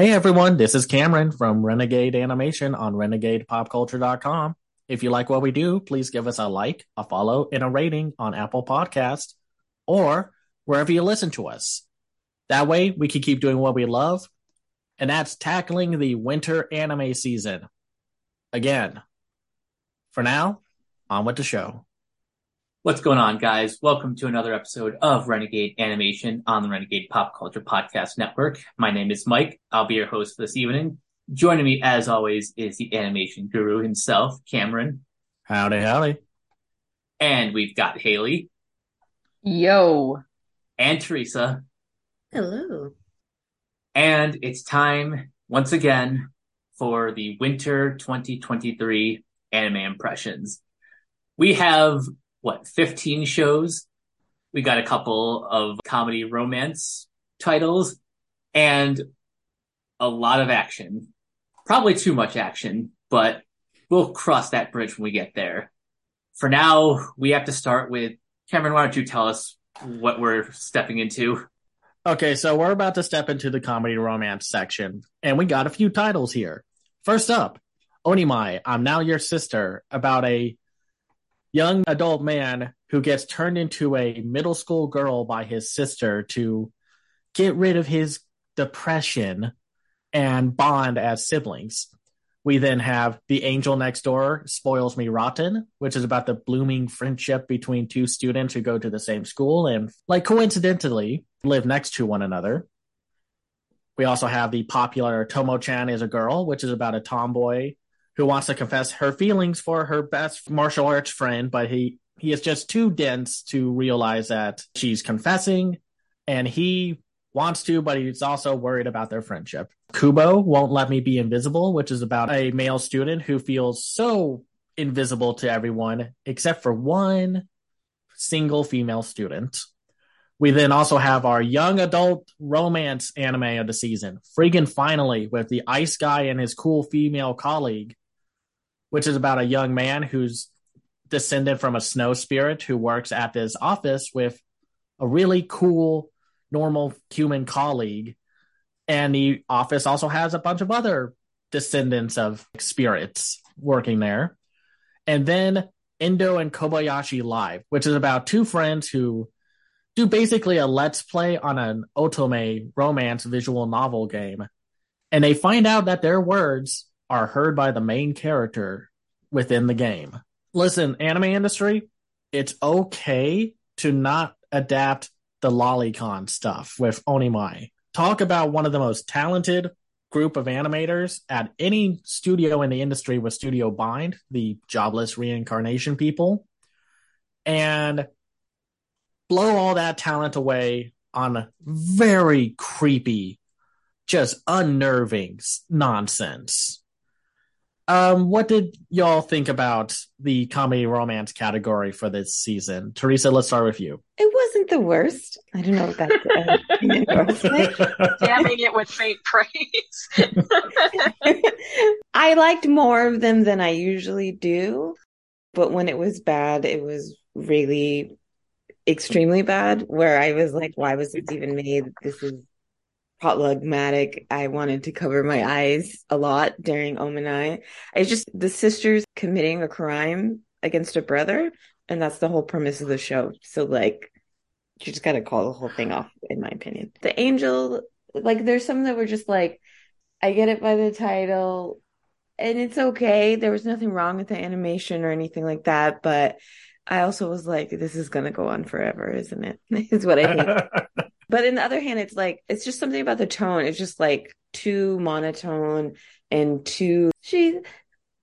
Hey everyone, this is Cameron from Renegade Animation on renegadepopculture.com. If you like what we do, please give us a like, a follow, and a rating on Apple Podcasts or wherever you listen to us. That way we can keep doing what we love, and that's tackling the winter anime season. Again, for now, on with the show. What's going on, guys? Welcome to another episode of Renegade Animation on the Renegade Pop Culture Podcast Network. My name is Mike. I'll be your host this evening. Joining me, as always, is the animation guru himself, Cameron. Howdy, howdy. And we've got Haley. Yo. And Teresa. Hello. And it's time, once again, for the winter 2023 anime impressions. We have what, 15 shows. We got a couple of comedy romance titles and a lot of action. Probably too much action, but we'll cross that bridge when we get there. For now, we have to start with Cameron. Why don't you tell us what we're stepping into? Okay, so we're about to step into the comedy romance section, and we got a few titles here. First up, Onimai, I'm Now Your Sister, about a young adult man who gets turned into a middle school girl by his sister to get rid of his depression and bond as siblings. We then have The Angel Next Door Spoils Me Rotten, which is about the blooming friendship between two students who go to the same school and, like, coincidentally, live next to one another. We also have the popular Tomo chan is a Girl, which is about a tomboy who wants to confess her feelings for her best martial arts friend, but he he is just too dense to realize that she's confessing, and he wants to, but he's also worried about their friendship. Kubo won't let me be invisible, which is about a male student who feels so invisible to everyone except for one single female student. We then also have our young adult romance anime of the season, Friggin' Finally, with the ice guy and his cool female colleague which is about a young man who's descended from a snow spirit who works at this office with a really cool, normal human colleague. And the office also has a bunch of other descendants of spirits working there. And then Endo and Kobayashi Live, which is about two friends who do basically a let's play on an otome romance visual novel game. And they find out that their words are heard by the main character within the game. Listen, anime industry, it's okay to not adapt the lolicon stuff with Onimai. Talk about one of the most talented group of animators at any studio in the industry with Studio Bind, the jobless reincarnation people, and blow all that talent away on very creepy, just unnerving nonsense. Um, what did y'all think about the comedy romance category for this season? Teresa, let's start with you. It wasn't the worst. I don't know what that's uh, damning it with faint praise. I liked more of them than I usually do, but when it was bad, it was really extremely bad. Where I was like, "Why was this even made? This is problematic. I wanted to cover my eyes a lot during Onimai. It's just the sisters committing a crime against a brother, and that's the whole premise of the show. So like you just gotta call the whole thing off, in my opinion. The angel, like there's some that were just like, I get it by the title, and it's okay. There was nothing wrong with the animation or anything like that, but I also was like, this is gonna go on forever, isn't it? is what I think. But in the other hand, it's like it's just something about the tone. It's just like too monotone and too she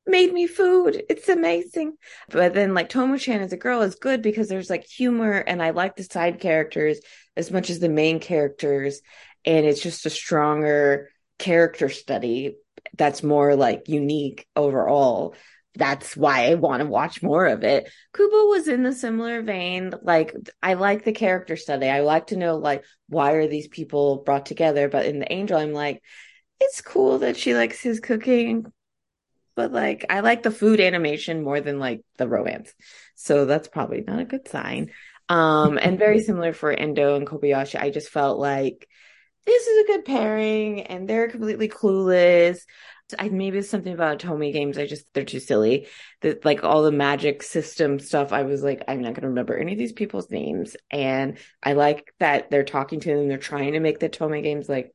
made me food. It's amazing. But then like Tomo-chan as a girl is good because there's like humor and I like the side characters as much as the main characters. And it's just a stronger character study that's more like unique overall that's why I want to watch more of it. Kubo was in the similar vein. Like I like the character study. I like to know like why are these people brought together. But in the Angel, I'm like, it's cool that she likes his cooking, but like I like the food animation more than like the romance. So that's probably not a good sign. Um, and very similar for Endo and Kobayashi. I just felt like this is a good pairing, and they're completely clueless. I maybe it's something about Otome games. I just they're too silly. That like all the magic system stuff. I was like, I'm not gonna remember any of these people's names, and I like that they're talking to them. They're trying to make the Otome games like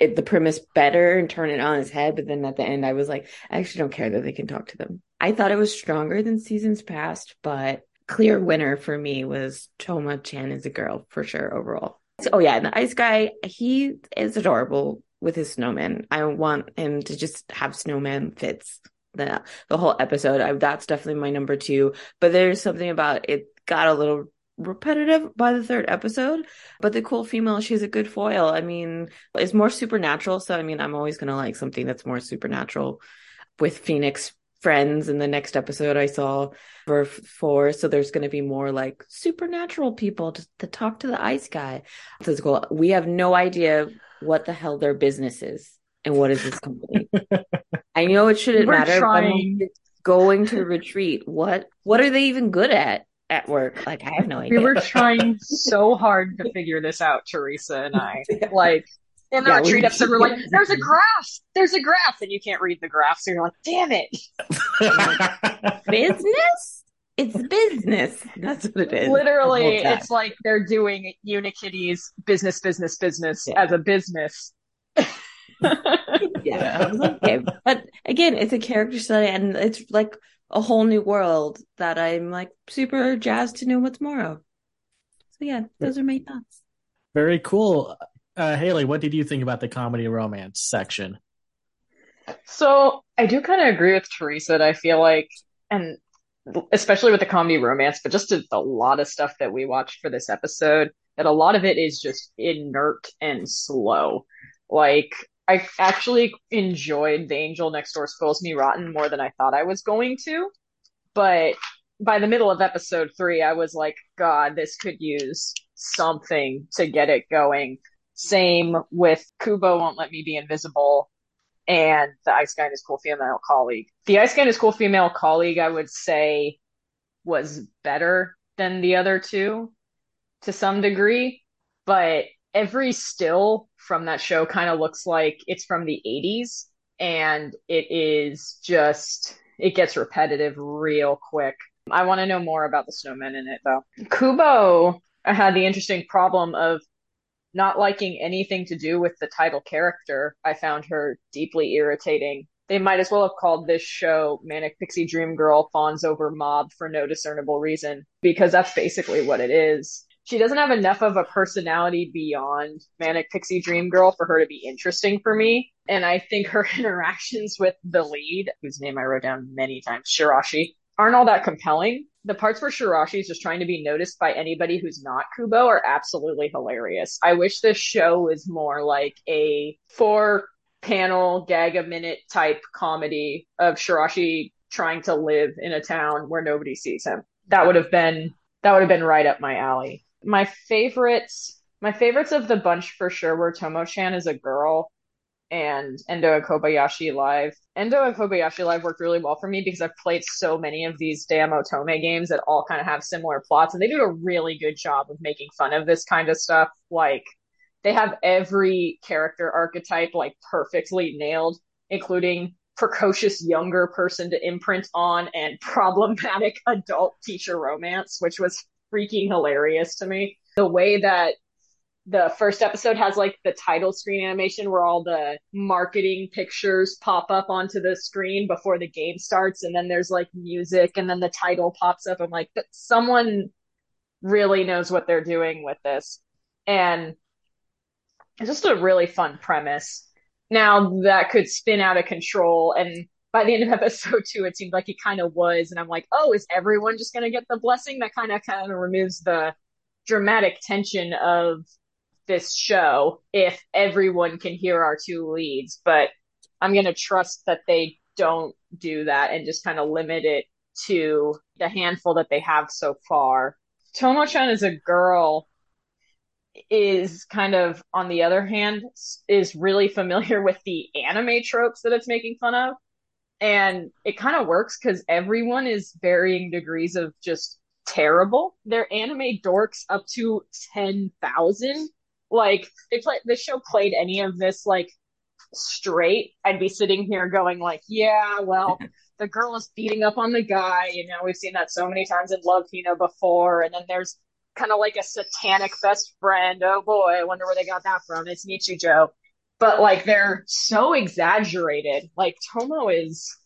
it, the premise better and turn it on its head. But then at the end, I was like, I actually don't care that they can talk to them. I thought it was stronger than seasons past, but clear winner for me was Tomo Chan as a girl for sure overall. So, oh yeah, and the ice guy, he is adorable with his snowman. I want him to just have snowman fits the the whole episode. I, that's definitely my number two. But there's something about it got a little repetitive by the third episode. But the cool female, she's a good foil. I mean, it's more supernatural. So I mean, I'm always gonna like something that's more supernatural with Phoenix friends in the next episode I saw for four. So there's going to be more like supernatural people to, to talk to the ice guy. So it's cool. We have no idea what the hell their business is and what is this company. I know it shouldn't We're matter. trying. But going to retreat. What what are they even good at at work? Like I have no idea. We were trying so hard to figure this out, Teresa and I. Like in the Yeah, we- retreat episode, we're like, "There's a graph, there's a graph," and you can't read the graph, so you're like, "Damn it!" business. It's business. That's what it is. Literally, The whole time. it's like they're doing Unikitty's business, business, business Yeah. as a business. yeah. I was like, okay. But again, it's a character study and it's like a whole new world that I'm like super jazzed to know what's more of. So yeah, those are my thoughts. Very cool. Uh, Haley, what did you think about the comedy romance section? So I do kind of agree with Teresa that I feel like, and especially with the comedy romance, but just a, lot of stuff that we watched for this episode, that a lot of it is just inert and slow. Like, I actually enjoyed The Angel Next Door Spoils Me Rotten more than I thought I was going to. But by the middle of episode three, I was like, God, this could use something to get it going. Same with Kubo Won't Let Me Be Invisible and the Ice Guy and His Cool Female Colleague. The Ice Guy and His Cool Female Colleague, I would say, was better than the other two to some degree, but every still from that show kind of looks like it's from the 80s and it is just it gets repetitive real quick. I want to know more about the snowmen in it though. Kubo had the interesting problem of not liking anything to do with the title character. I found her deeply irritating. They might as well have called this show Manic Pixie Dream Girl Fawns Over Mob for no discernible reason, because that's basically what it is. She doesn't have enough of a personality beyond Manic Pixie Dream Girl for her to be interesting for me. And I think her interactions with the lead, whose name I wrote down many times, Shiraishi, aren't all that compelling. The parts where Shiraishi is just trying to be noticed by anybody who's not Kubo are absolutely hilarious. I wish this show was more like a four panel gag a minute type comedy of Shiraishi trying to live in a town where nobody sees him. That would have been that would have been right up my alley. My favorites my favorites of the bunch for sure were Tomo-chan as a girl and Endo and Kobayashi Live. Endo and Kobayashi Live worked really well for me because I've played so many of these damn Otome games that all kind of have similar plots, and they do a really good job of making fun of this kind of stuff. Like, they have every character archetype like perfectly nailed, including precocious younger person to imprint on and problematic adult teacher romance, which was freaking hilarious to me. The way that the first episode has like the title screen animation where all the marketing pictures pop up onto the screen before the game starts and then there's like music and then the title pops up. I'm like someone really knows what they're doing with this. And it's just a really fun premise. Now that could spin out of control and by the end of episode two it seemed like it kind of was and i'm like oh is everyone just going to get the blessing? That kind of kind of removes the dramatic tension of this show if everyone can hear our two leads, but I'm going to trust that they don't do that and just kind of limit it to the handful that they have so far. Tomo-chan as a girl is kind of, on the other hand, is really familiar with the anime tropes that it's making fun of. And it kind of works because everyone is varying degrees of just terrible. They're anime dorks up to 10,000 Like they play the show played any of this like straight, I'd be sitting here going like, yeah, well, the girl is beating up on the guy. You know, we've seen that so many times in Love Hina before. And then there's kind of like a satanic best friend. Oh boy, I wonder where they got that from. It's Nichijou. But like they're so exaggerated. Like Tomo is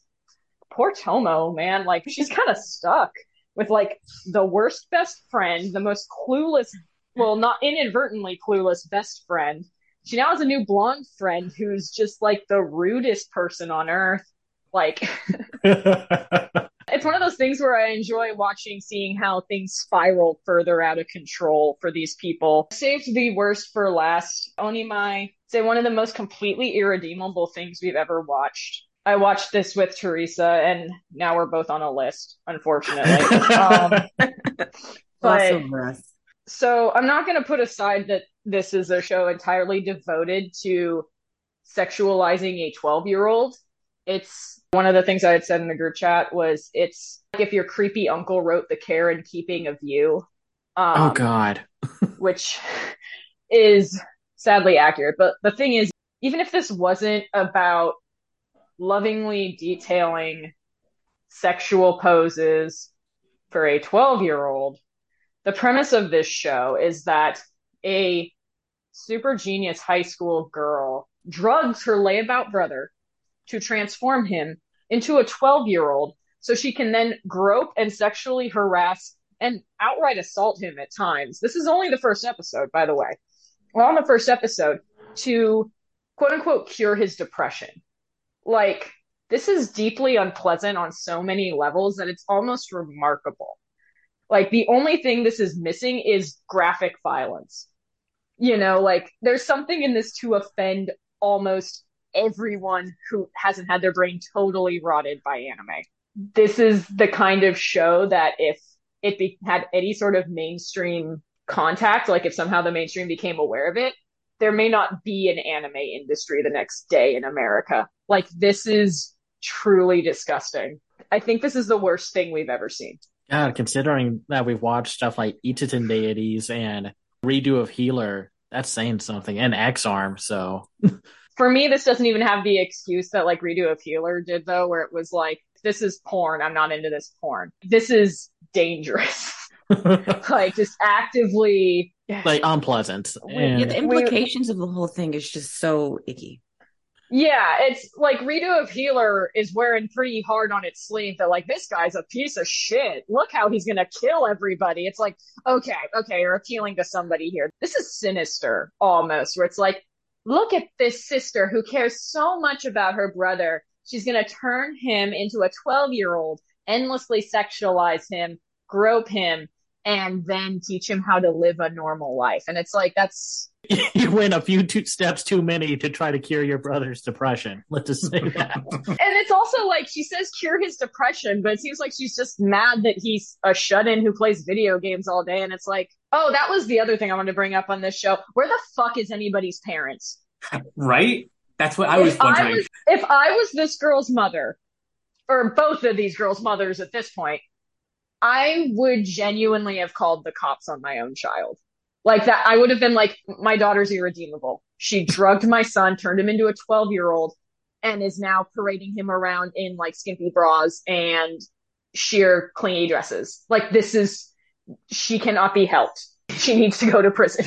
poor Tomo, man. Like she's kind of stuck with like the worst best friend, the most clueless, well, not inadvertently clueless best friend. She now has a new blonde friend who's just like the rudest person on earth. Like it's one of those things where I enjoy watching, seeing how things spiral further out of control for these people. Saved the worst for last. Onimai, say one of the most completely irredeemable things we've ever watched. I watched this with Teresa, and now we're both on a list, unfortunately. um, but so I'm not going to put aside that this is a show entirely devoted to sexualizing a 12 year old. It's one of the things I had said in the group chat was it's like if your creepy uncle wrote the care and keeping of you. Um, oh God. which is sadly accurate. But the thing is, even if this wasn't about lovingly detailing sexual poses for a 12 year old, the premise of this show is that a super genius high school girl drugs her layabout brother to transform him into a 12 year old so she can then grope and sexually harass and outright assault him at times. This is only the first episode, by the way. Well, on the first episode to quote unquote cure his depression. Like, this is deeply unpleasant on so many levels that it's almost remarkable. Like, the only thing this is missing is graphic violence. You know, like, there's something in this to offend almost everyone who hasn't had their brain totally rotted by anime. This is the kind of show that if it be- had any sort of mainstream contact, like if somehow the mainstream became aware of it, there may not be an anime industry the next day in America. Like this is truly disgusting. I think this is the worst thing we've ever seen. God, considering that we've watched stuff like Ichitan Deities and Redo of Healer, that's saying something, and Ex-Arm, so for me, this doesn't even have the excuse that like Redo of Healer did though, where it was like, this is porn. I'm not into this porn. This is dangerous. like just actively like unpleasant. And... Yeah, the implications we, of the whole thing is just so icky. Yeah, it's like Redo of Healer is wearing pretty hard on its sleeve that like this guy's a piece of shit. Look how he's gonna kill everybody. It's like, okay, okay, you're appealing to somebody here. This is sinister almost, where it's like, look at this sister who cares so much about her brother. She's gonna turn him into a 12 year old, endlessly sexualize him, grope him, and then teach him how to live a normal life. And it's like, that's. you went a few two steps too many to try to cure your brother's depression. Let's just say that. and it's also like she says cure his depression, but it seems like she's just mad that he's a shut in who plays video games all day. And it's like, oh, that was the other thing I wanted to bring up on this show. Where the fuck is anybody's parents? Right? That's what I was if wondering. I was, if I was this girl's mother, or both of these girls' mothers at this point, I would genuinely have called the cops on my own child. Like that, I would have been like, my daughter's irredeemable. She drugged my son, turned him into a 12 year old, and is now parading him around in like skimpy bras and sheer clingy dresses. Like this is, she cannot be helped. She needs to go to prison.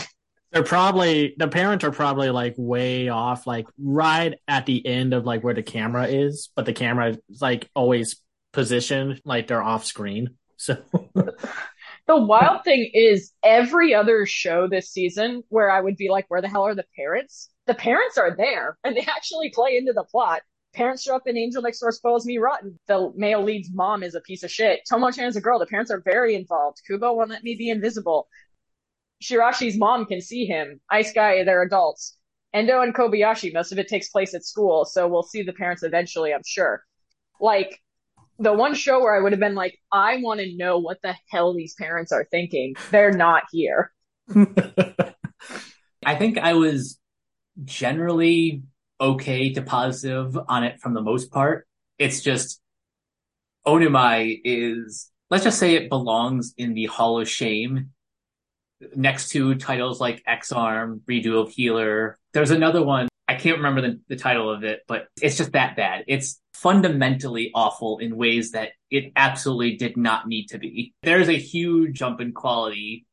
They're probably, the parents are probably like way off, like right at the end of like where the camera is, but the camera is like always positioned like they're off screen. So the wild thing is every other show this season where I would be like, where the hell are the parents? The parents are there and they actually play into the plot. Parents show up in Angel Next Door Spoils Me Rotten. The male lead's mom is a piece of shit. Tomo-chan is a girl. The parents are very involved. Kubo won't let me be invisible. Shiraishi's mom can see him. Ice Guy, they're adults. Endo and Kobayashi, most of it takes place at school, so we'll see the parents eventually, I'm sure. Like, the one show where I would have been like, I want to know what the hell these parents are thinking. They're not here. I think I was generally okay to positive on it from the most part. It's just Onimai is, let's just say it belongs in the Hall of Shame next to titles like Ex-Arm, Redo of Healer. There's another one. I can't remember the, the title of it, but it's just that bad. It's fundamentally awful in ways that it absolutely did not need to be. There's a huge jump in quality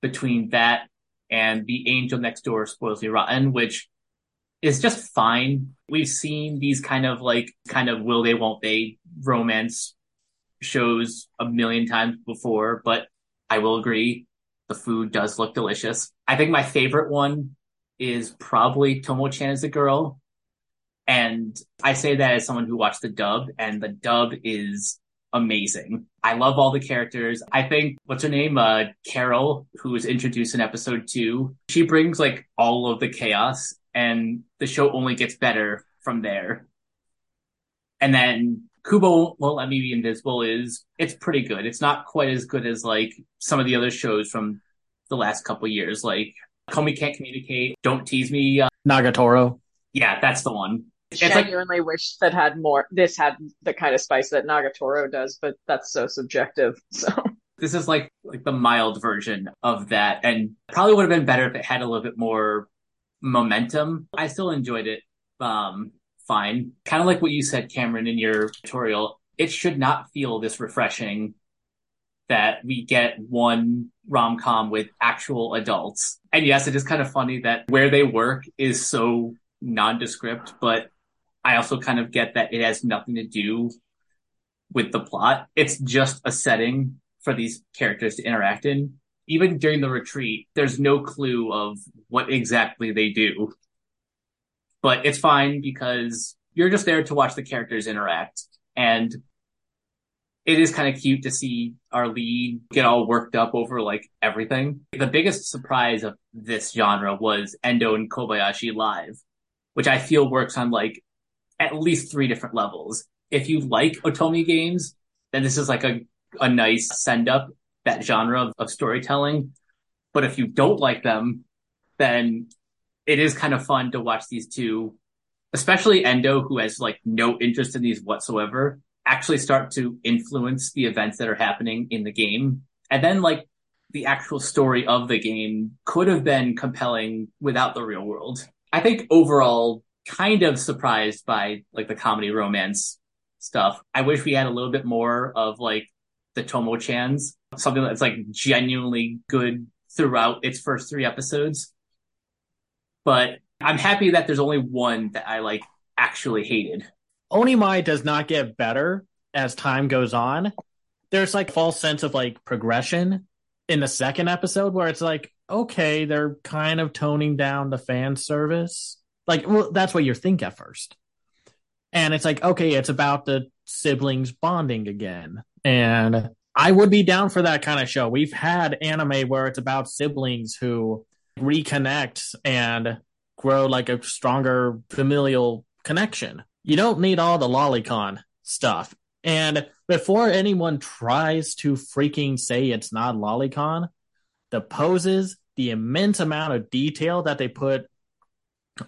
between that and the Angel Next Door Spoils Me Rotten, which is just fine. We've seen these kind of like kind of will they won't they romance shows a million times before, but I will agree the food does look delicious. I think my favorite one is probably Tomo-chan as a girl. And I say that as someone who watched the dub and the dub is amazing. I love all the characters. I think what's her name? Uh, Carol, who was introduced in episode two. She brings like all of the chaos and the show only gets better from there. And then Kubo won't let me be invisible is it's pretty good. It's not quite as good as like some of the other shows from the last couple years, like Komi Can't Communicate, Don't Tease Me. Uh, Nagatoro. yeah, that's the one. It's like genuinely wish that had more. This had the kind of spice that Nagatoro does, but that's so subjective. So this is like like the mild version of that, and probably would have been better if it had a little bit more momentum. I still enjoyed it. Um, fine. Kind of like what you said, Cameron, in your tutorial. It should not feel this refreshing that we get one rom com with actual adults. And yes, it is kind of funny that where they work is so nondescript, but I also kind of get that it has nothing to do with the plot. It's just a setting for these characters to interact in. Even during the retreat, there's no clue of what exactly they do. But it's fine because you're just there to watch the characters interact. And it is kind of cute to see our lead get all worked up over like everything. The biggest surprise of this genre was Endo and Kobayashi live, which I feel works on like at least three different levels. If you like Otome games, then this is like a, a nice send up that genre of, of storytelling. But if you don't like them, then it is kind of fun to watch these two, especially Endo, who has like no interest in these whatsoever, actually start to influence the events that are happening in the game. And then like the actual story of the game could have been compelling without the real world. I think overall, kind of surprised by like the comedy romance stuff. I wish we had a little bit more of like the Tomo Chans, something that's like genuinely good throughout its first three episodes. But I'm happy that there's only one that I like actually hated. Onimai does not get better as time goes on. There's like false sense of like progression in the second episode where it's like, okay, they're kind of toning down the fan service. Like, well, that's what you think at first. And it's like, okay, it's about the siblings bonding again. And I would be down for that kind of show. We've had anime where it's about siblings who reconnect and grow like a stronger familial connection. You don't need all the lolicon stuff. And before anyone tries to freaking say it's not lolicon, the poses, the immense amount of detail that they put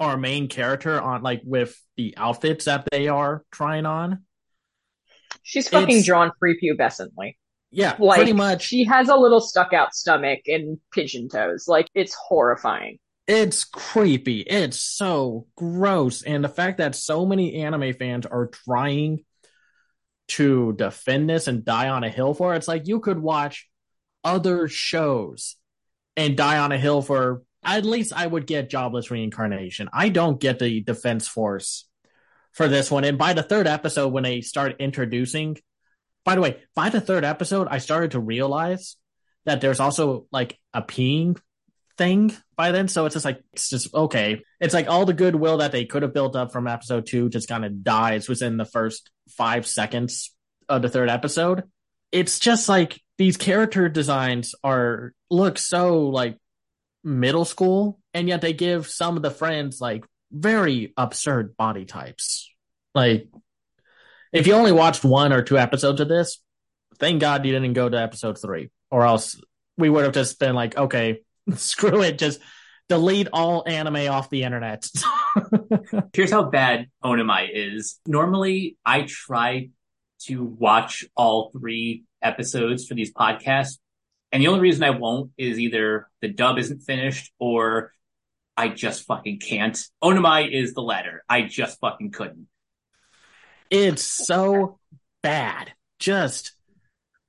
our main character on, like with the outfits that they are trying on. she's fucking It's- drawn prepubescently. Yeah, Like pretty much. she has a little stuck out stomach and pigeon toes. Like it's horrifying. It's creepy. It's so gross. And the fact that so many anime fans are trying to defend this and die on a hill for it, it's like you could watch other shows and die on a hill for at least I would get jobless reincarnation. I don't get the defense force for this one. And by the third episode, when they start introducing, by the way, by the third episode, I started to realize that there's also like a peeing thing by then. So it's just like, it's just okay. It's like all the goodwill that they could have built up from episode two just kind of dies within the first five seconds of the third episode. It's just like these character designs are look so like middle school, and yet they give some of the friends like very absurd body types. Like, if you only watched one or two episodes of this, thank God you didn't go to episode three, or else we would have just been like, okay, screw it, just delete all anime off the internet. Here's how bad Onimai is. Normally, I try to watch all three episodes for these podcasts, And the only reason I won't is either the dub isn't finished or I just fucking can't. Onimai is the latter. I just fucking couldn't. It's so bad. Just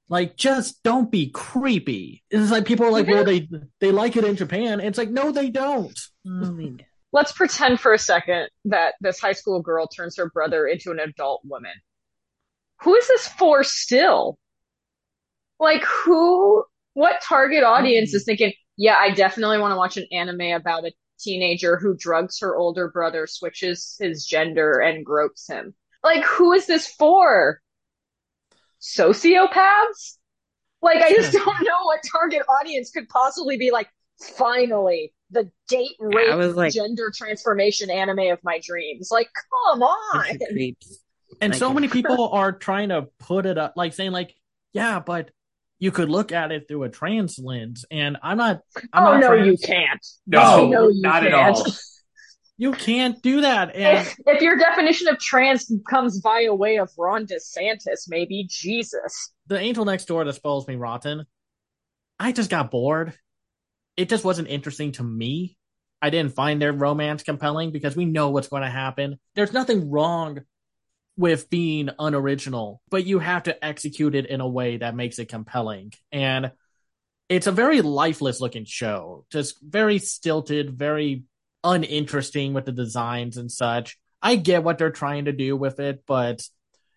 like just don't be creepy. It's like people are like, well, they they like it in Japan. It's like, no, they don't. Let's pretend for a second that this high school girl turns her brother into an adult woman. Who is this for still? Like who what target audience mm-hmm. is thinking, yeah, I definitely want to watch an anime about a teenager who drugs her older brother, switches his gender, and gropes him? Like, who is this for? Sociopaths? Like, I just don't know what target audience could possibly be like, finally, the date rape I was like- gender transformation anime of my dreams. Like, come on. Bunch of creeps. And Like- so many people are trying to put it up, like saying, like, yeah, but you could look at it through a trans lens. And I'm not. I'm oh, not no, trans. you can't. No, No, you not at can't. all. You can't do that. And If, if your definition of trans comes via way of Ron DeSantis, maybe Jesus. the angel next door that spoils me rotten. I just got bored. It just wasn't interesting to me. I didn't find their romance compelling because we know what's going to happen. There's nothing wrong with being unoriginal, but you have to execute it in a way that makes it compelling. And it's a very lifeless looking show, just very stilted, very uninteresting with the designs and such. I get what they're trying to do with it, but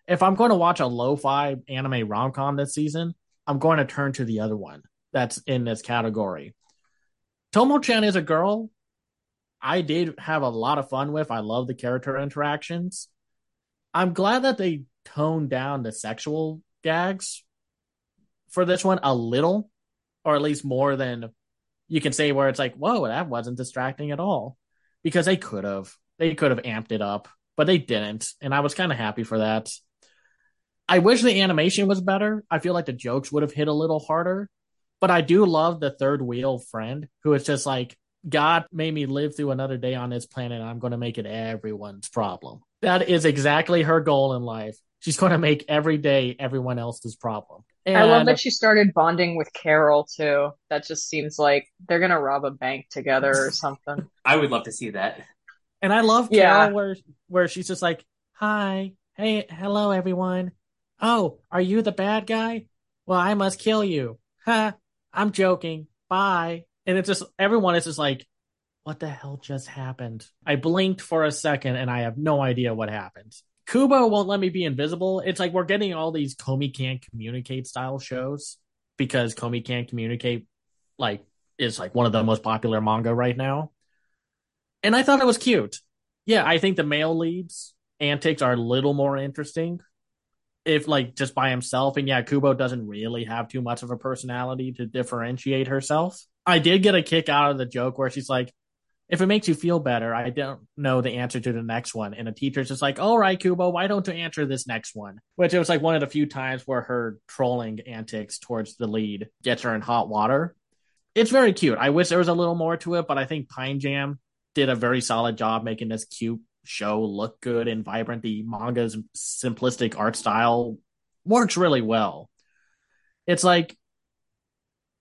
if I'm going to watch a lo-fi anime rom-com this season, I'm going to turn to the other one that's in this category. Tomo-chan is a girl I did have a lot of fun with. I love the character interactions. I'm glad that they toned down the sexual gags for this one a little, or at least more than you can say where it's like, whoa, that wasn't distracting at all. Because they could have. They could have amped it up, but they didn't. And I was kind of happy for that. I wish the animation was better. I feel like the jokes would have hit a little harder. But I do love the third wheel friend who is just like, God made me live through another day on this planet, I'm going to make it everyone's problem. That is exactly her goal in life. She's going to make every day everyone else's problem. And I love that she started bonding with Carol too. That just seems like they're gonna rob a bank together or something. I would love to see that. And I love Yeah. Carol where where she's just like, "Hi, hey, hello, everyone. Oh, are you the bad guy? Well, I must kill you. Ha! I'm joking. Bye." And it's just everyone is just like, "What the hell just happened?" I blinked for a second and I have no idea what happened. Kubo won't let me be invisible. It's like we're getting all these Komi can't communicate style shows because Komi can't communicate like is like one of the most popular manga right now. And I thought it was cute. Yeah, I think the male leads antics are a little more interesting if like just by himself. And yeah, Kubo doesn't really have too much of a personality to differentiate herself. I did get a kick out of the joke where she's like, if it makes you feel better, I don't know the answer to the next one. And the teacher's just like, all right, Kubo, why don't you answer this next one? Which it was like one of the few times where her trolling antics towards the lead gets her in hot water. It's very cute. I wish there was a little more to it, but I think Pine Jam did a very solid job making this cute show look good and vibrant. The manga's simplistic art style works really well. It's like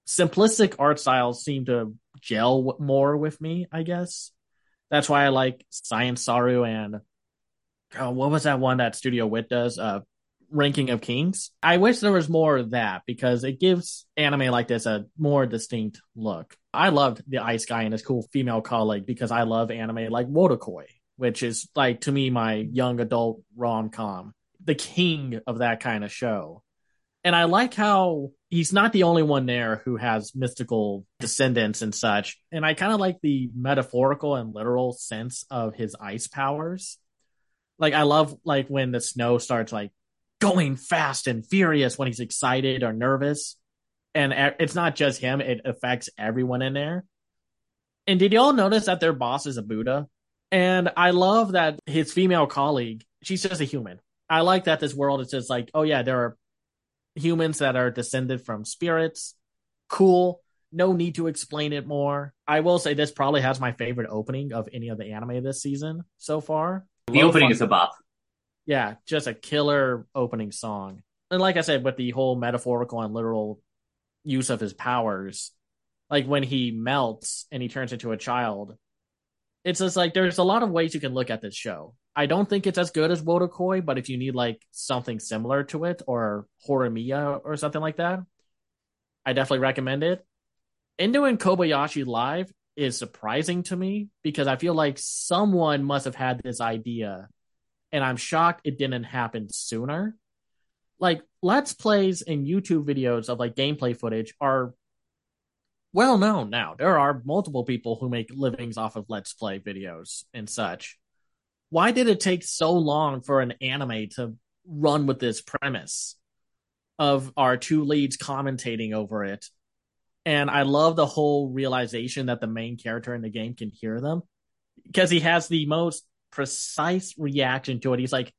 simplistic art styles seem to gel more with me, I guess. That's why I like Science Saru and oh, what was that one that Studio Wit does? Uh, Ranking of Kings. I wish there was more of that because it gives anime like this a more distinct look. I loved the Ice Guy and his cool female colleague because I love anime like Wotakoi, which is like to me my young adult rom com, the king of that kind of show. And I like how he's not the only one there who has mystical descendants and such. And I kind of like the metaphorical and literal sense of his ice powers. Like I love like when the snow starts like going fast and furious when he's excited or nervous. And it's not just him, it affects everyone in there. And did y'all notice that their boss is a Buddha? And I love that his female colleague, she's just a human. I like that this world is just like, oh yeah, there are humans that are descended from spirits. Cool. No need to explain it more. I will say this probably has my favorite opening of any of the anime this season so far. The opening is a bop. Yeah, just a killer opening song. And like I said, with the whole metaphorical and literal use of his powers. Like when he melts and he turns into a child. It's just like there's a lot of ways you can look at this show. I don't think it's as good as Wotakoi, but if you need like something similar to it or Horimiya or something like that, I definitely recommend it. Endo and Kobayashi Live is surprising to me because I feel like someone must have had this idea and I'm shocked it didn't happen sooner. Like let's plays and YouTube videos of like gameplay footage are well known now. There are multiple people who make livings off of let's play videos and such. Why did it take so long for an anime to run with this premise of our two leads commentating over it? And I love the whole realization that the main character in the game can hear them because he has the most precise reaction to it. He's like,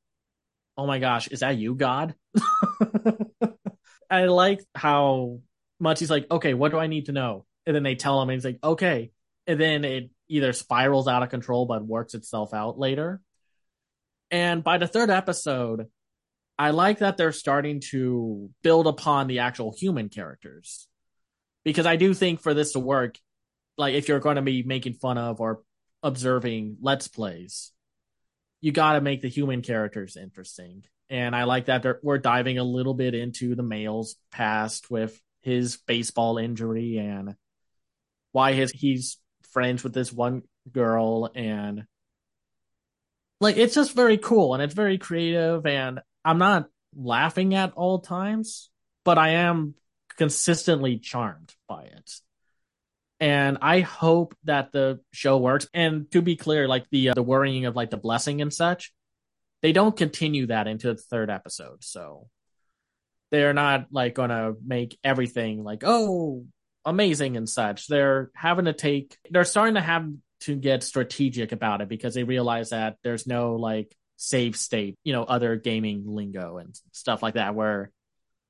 "Oh my gosh, is that you, God?" I like how much he's like, "Okay, what do I need to know?" And then they tell him, and he's like, "Okay," and then it either spirals out of control but works itself out later. And by the third episode, I like that they're starting to build upon the actual human characters. Because I do think for this to work, like if you're going to be making fun of or observing let's plays, you got to make the human characters interesting. And I like that we're diving a little bit into the male's past with his baseball injury and why his he's friends with this one girl and like it's just very cool and it's very creative and I'm not laughing at all times, but I am consistently charmed by it and I hope that the show works. And to be clear, like the uh, the worrying of like the blessing and such, they don't continue that into the third episode. So they're not like gonna make everything like oh amazing and such. They're having to take. They're starting to have to get strategic about it because they realize that there's no like save state, you know, other gaming lingo and stuff like that where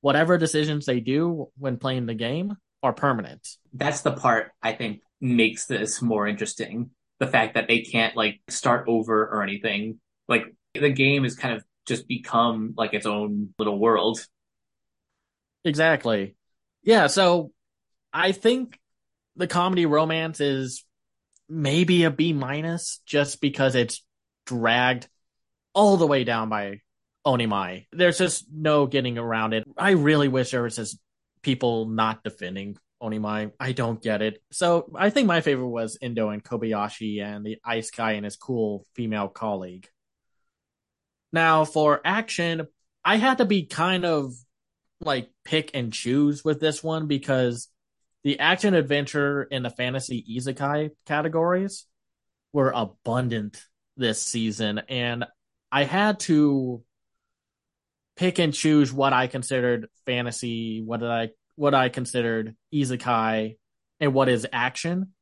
whatever decisions they do when playing the game are permanent. That's the part I think makes this more interesting. The fact that they can't like start over or anything. Like the game has kind of just become like its own little world. Exactly. Yeah, so I think the comedy romance is maybe a B minus just because it's dragged all the way down by Onimai. There's just no getting around it. I really wish there was just people not defending Onimai. I don't get it. So I think my favorite was Endo and Kobayashi and the ice guy and his cool female colleague. Now for action, I had to be kind of like pick and choose with this one because the action adventure and the fantasy isekai categories were abundant this season and I had to pick and choose what I considered fantasy, what did I what I considered isekai, and what is action.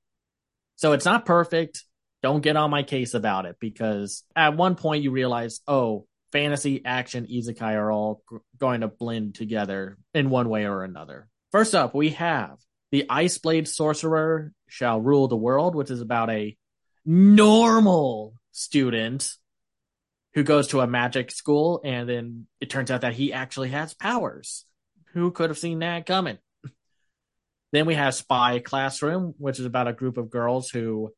So it's not perfect. Don't get on my case about it because at one point you realize, oh, fantasy, action, isekai are all g- going to blend together in one way or another. First up, we have the Ice Blade Sorcerer Shall Rule the World, which is about a normal student who goes to a magic school and then it turns out that he actually has powers. Who could have seen that coming? then we have Spy Classroom, which is about a group of girls who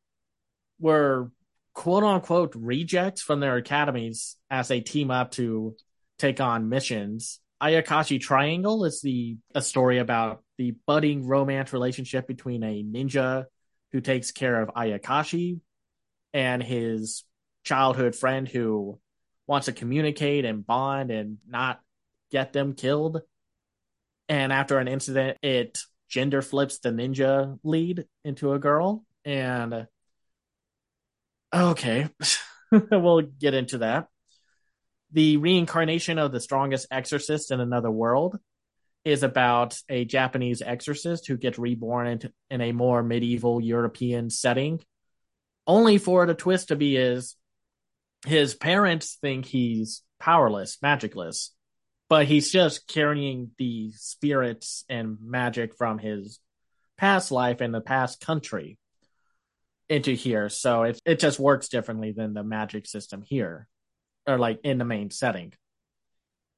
were quote unquote rejects from their academies as they team up to take on missions. Ayakashi Triangle is the a story about the budding romance relationship between a ninja who takes care of Ayakashi and his childhood friend who wants to communicate and bond and not get them killed. And after an incident, it gender flips the ninja lead into a girl. And okay, we'll get into that. The reincarnation of the strongest exorcist in another world is about a Japanese exorcist who gets reborn into, in a more medieval European setting, only for the twist to be is his parents think he's powerless, magicless, but he's just carrying the spirits and magic from his past life and the past country into here. So it it just works differently than the magic system here, or like in the main setting.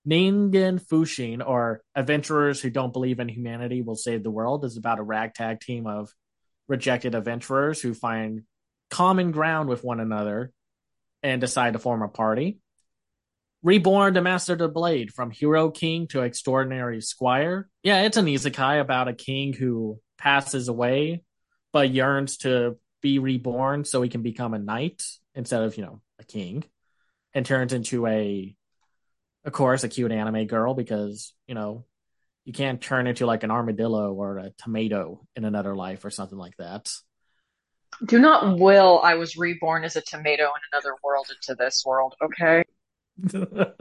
Ningen Fushin, or Adventurers Who Don't Believe in Humanity Will Save the World, is about a ragtag team of rejected adventurers who find common ground with one another and decide to form a party. Reborn to Master the Blade, from Hero King to Extraordinary Squire. Yeah, it's an isekai about a king who passes away but yearns to be reborn so he can become a knight instead of, you know, a king and turns into a of course a cute anime girl because, you know, you can't turn into like an armadillo or a tomato in another life or something like that. Do not will I was reborn as a tomato in another world into this world, okay?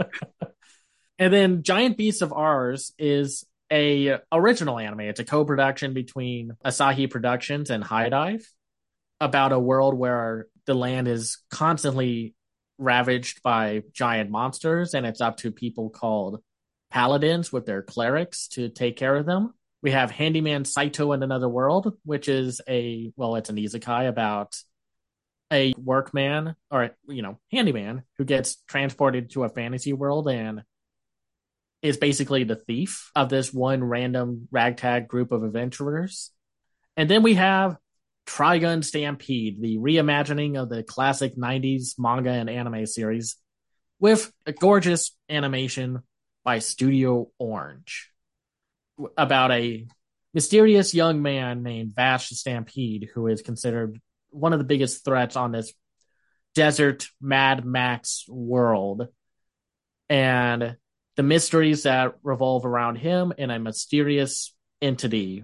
and then Giant Beasts of Ars is a original anime. It's a co-production between Asahi Productions and HIDIVE about a world where the land is constantly ravaged by giant monsters and it's up to people called paladins with their clerics to take care of them. We have Handyman Saito in Another World, which is a well, it's an isekai about a workman or you know handyman who gets transported to a fantasy world and is basically the thief of this one random ragtag group of adventurers. And then we have Trigun Stampede, the reimagining of the classic 90s manga and anime series with a gorgeous animation by Studio Orange about a mysterious young man named Vash the Stampede who is considered one of the biggest threats on this desert Mad Max world. And the mysteries that revolve around him and a mysterious entity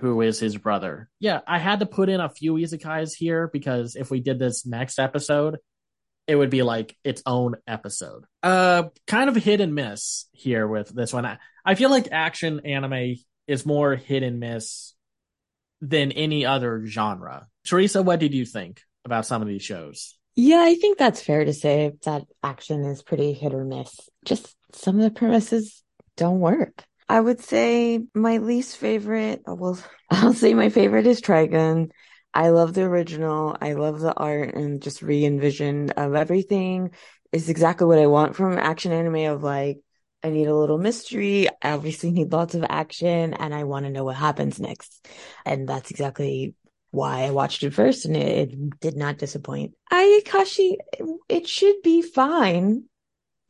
who is his brother. Yeah, I had to put in a few isekais here because if we did this next episode, it would be like its own episode. Uh kind of hit and miss here with this one. I, I feel like action anime is more hit and miss than any other genre. Teresa, what did you think about some of these shows? Yeah, I think that's fair to say that action is pretty hit or miss. Just some of the premises don't work. I would say my least favorite, oh, well, I'll say my favorite is Trigun. I love the original. I love the art and just re envision of everything. Is exactly what I want from action anime of like, I need a little mystery. I obviously need lots of action and I want to know what happens next. And that's exactly why I watched it first and it, it did not disappoint. Ayakashi, it should be fine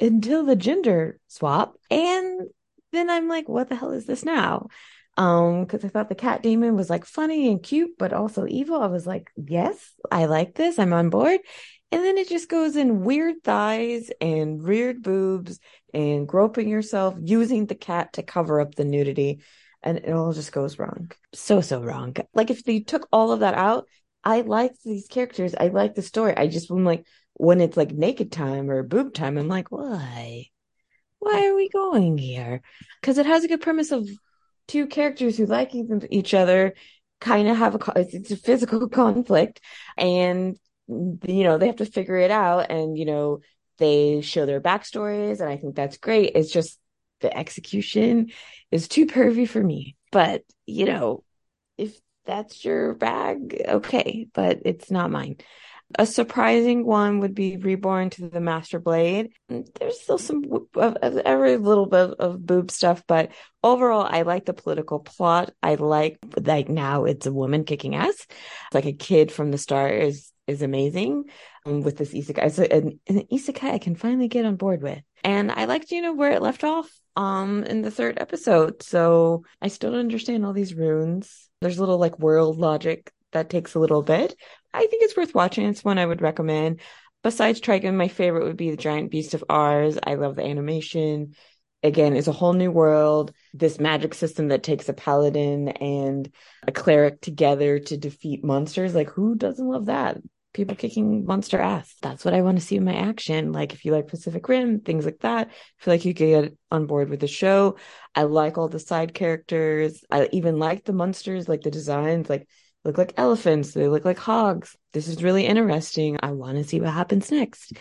until the gender swap. And then I'm like, what the hell is this now? Um, because I thought the cat demon was like funny and cute, but also evil. I was like, yes, I like this. I'm on board. And then it just goes in weird thighs and weird boobs and groping yourself using the cat to cover up the nudity. And it all just goes wrong. So, so wrong. Like if they took all of that out, I like these characters. I like the story. I just, I'm like, when it's like naked time or boob time, I'm like, why? Why are we going here? Because it has a good premise of two characters who like each other, kind of have a it's a physical conflict, and you know they have to figure it out, and you know they show their backstories, and I think that's great. It's just the execution is too pervy for me, but you know if that's your bag, okay, but it's not mine. A surprising one would be Reborn to the Master Blade. There's still some every little bit of boob stuff, but overall, I like the political plot. I like like now it's a woman kicking ass. Like a kid from the start is is amazing. Um, with this isekai, it's an, an isekai I can finally get on board with, and I liked you know where it left off um in the third episode. So I still don't understand all these runes. There's a little like world logic that takes a little bit. I think it's worth watching. It's one I would recommend. Besides Trigun, my favorite would be the Giant Beast of Ars. I love the animation. Again, it's a whole new world. This magic system that takes a paladin and a cleric together to defeat monsters. Like, who doesn't love that? People kicking monster ass. That's what I want to see in my action. Like, if you like Pacific Rim, things like that, I feel like you could get on board with the show. I like all the side characters. I even like the monsters, like the designs. Like, look like elephants. They look like hogs. This is really interesting. I want to see what happens next.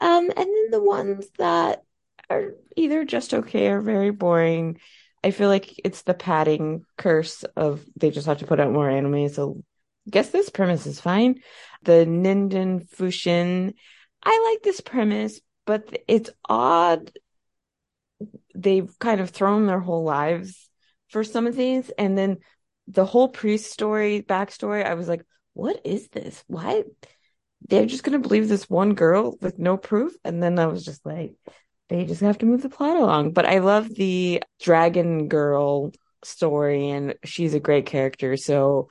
Um, and then the ones that are either just okay or very boring. I feel like it's the padding curse of they just have to put out more anime. So I guess this premise is fine. The Ningen Fushin, I like this premise, but it's odd they've kind of thrown their whole lives for some of these. And then the whole priest story, backstory, I was like, what is this? Why? They're just to believe this one girl with no proof. And then I was just like, they just have to move the plot along. But I love the dragon girl story, and she's a great character. So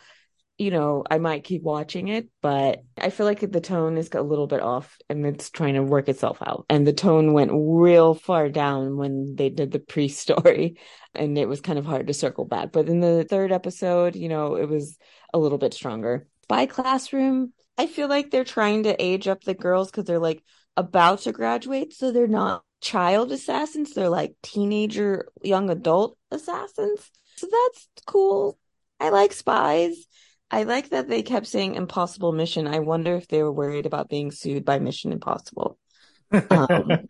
you know, I might keep watching it, but I feel like the tone is a little bit off and it's trying to work itself out. And the tone went real far down when they did the pre story and it was kind of hard to circle back. But in the third episode, you know, it was a little bit stronger. Spy Classroom, I feel like they're trying to age up the girls because they're like about to graduate. So they're not child assassins, they're like teenager, young adult assassins. So that's cool. I like spies. I like that they kept saying impossible mission. I wonder if they were worried about being sued by Mission Impossible. Um,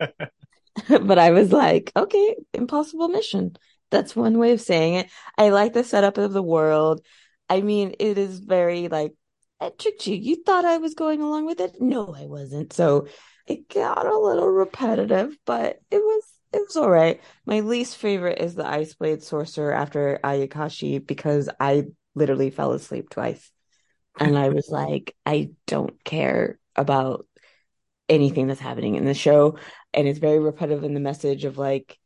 but I was like, okay, impossible mission. That's one way of saying it. I like the setup of the world. I mean, it is very like, I tricked you. You thought I was going along with it? No, I wasn't. So it got a little repetitive, but it was it was all right. My least favorite is the Ice Blade Sorcerer after Ayakashi because I literally fell asleep twice. And I was like, I don't care about anything that's happening in the show. And it's very repetitive in the message of like,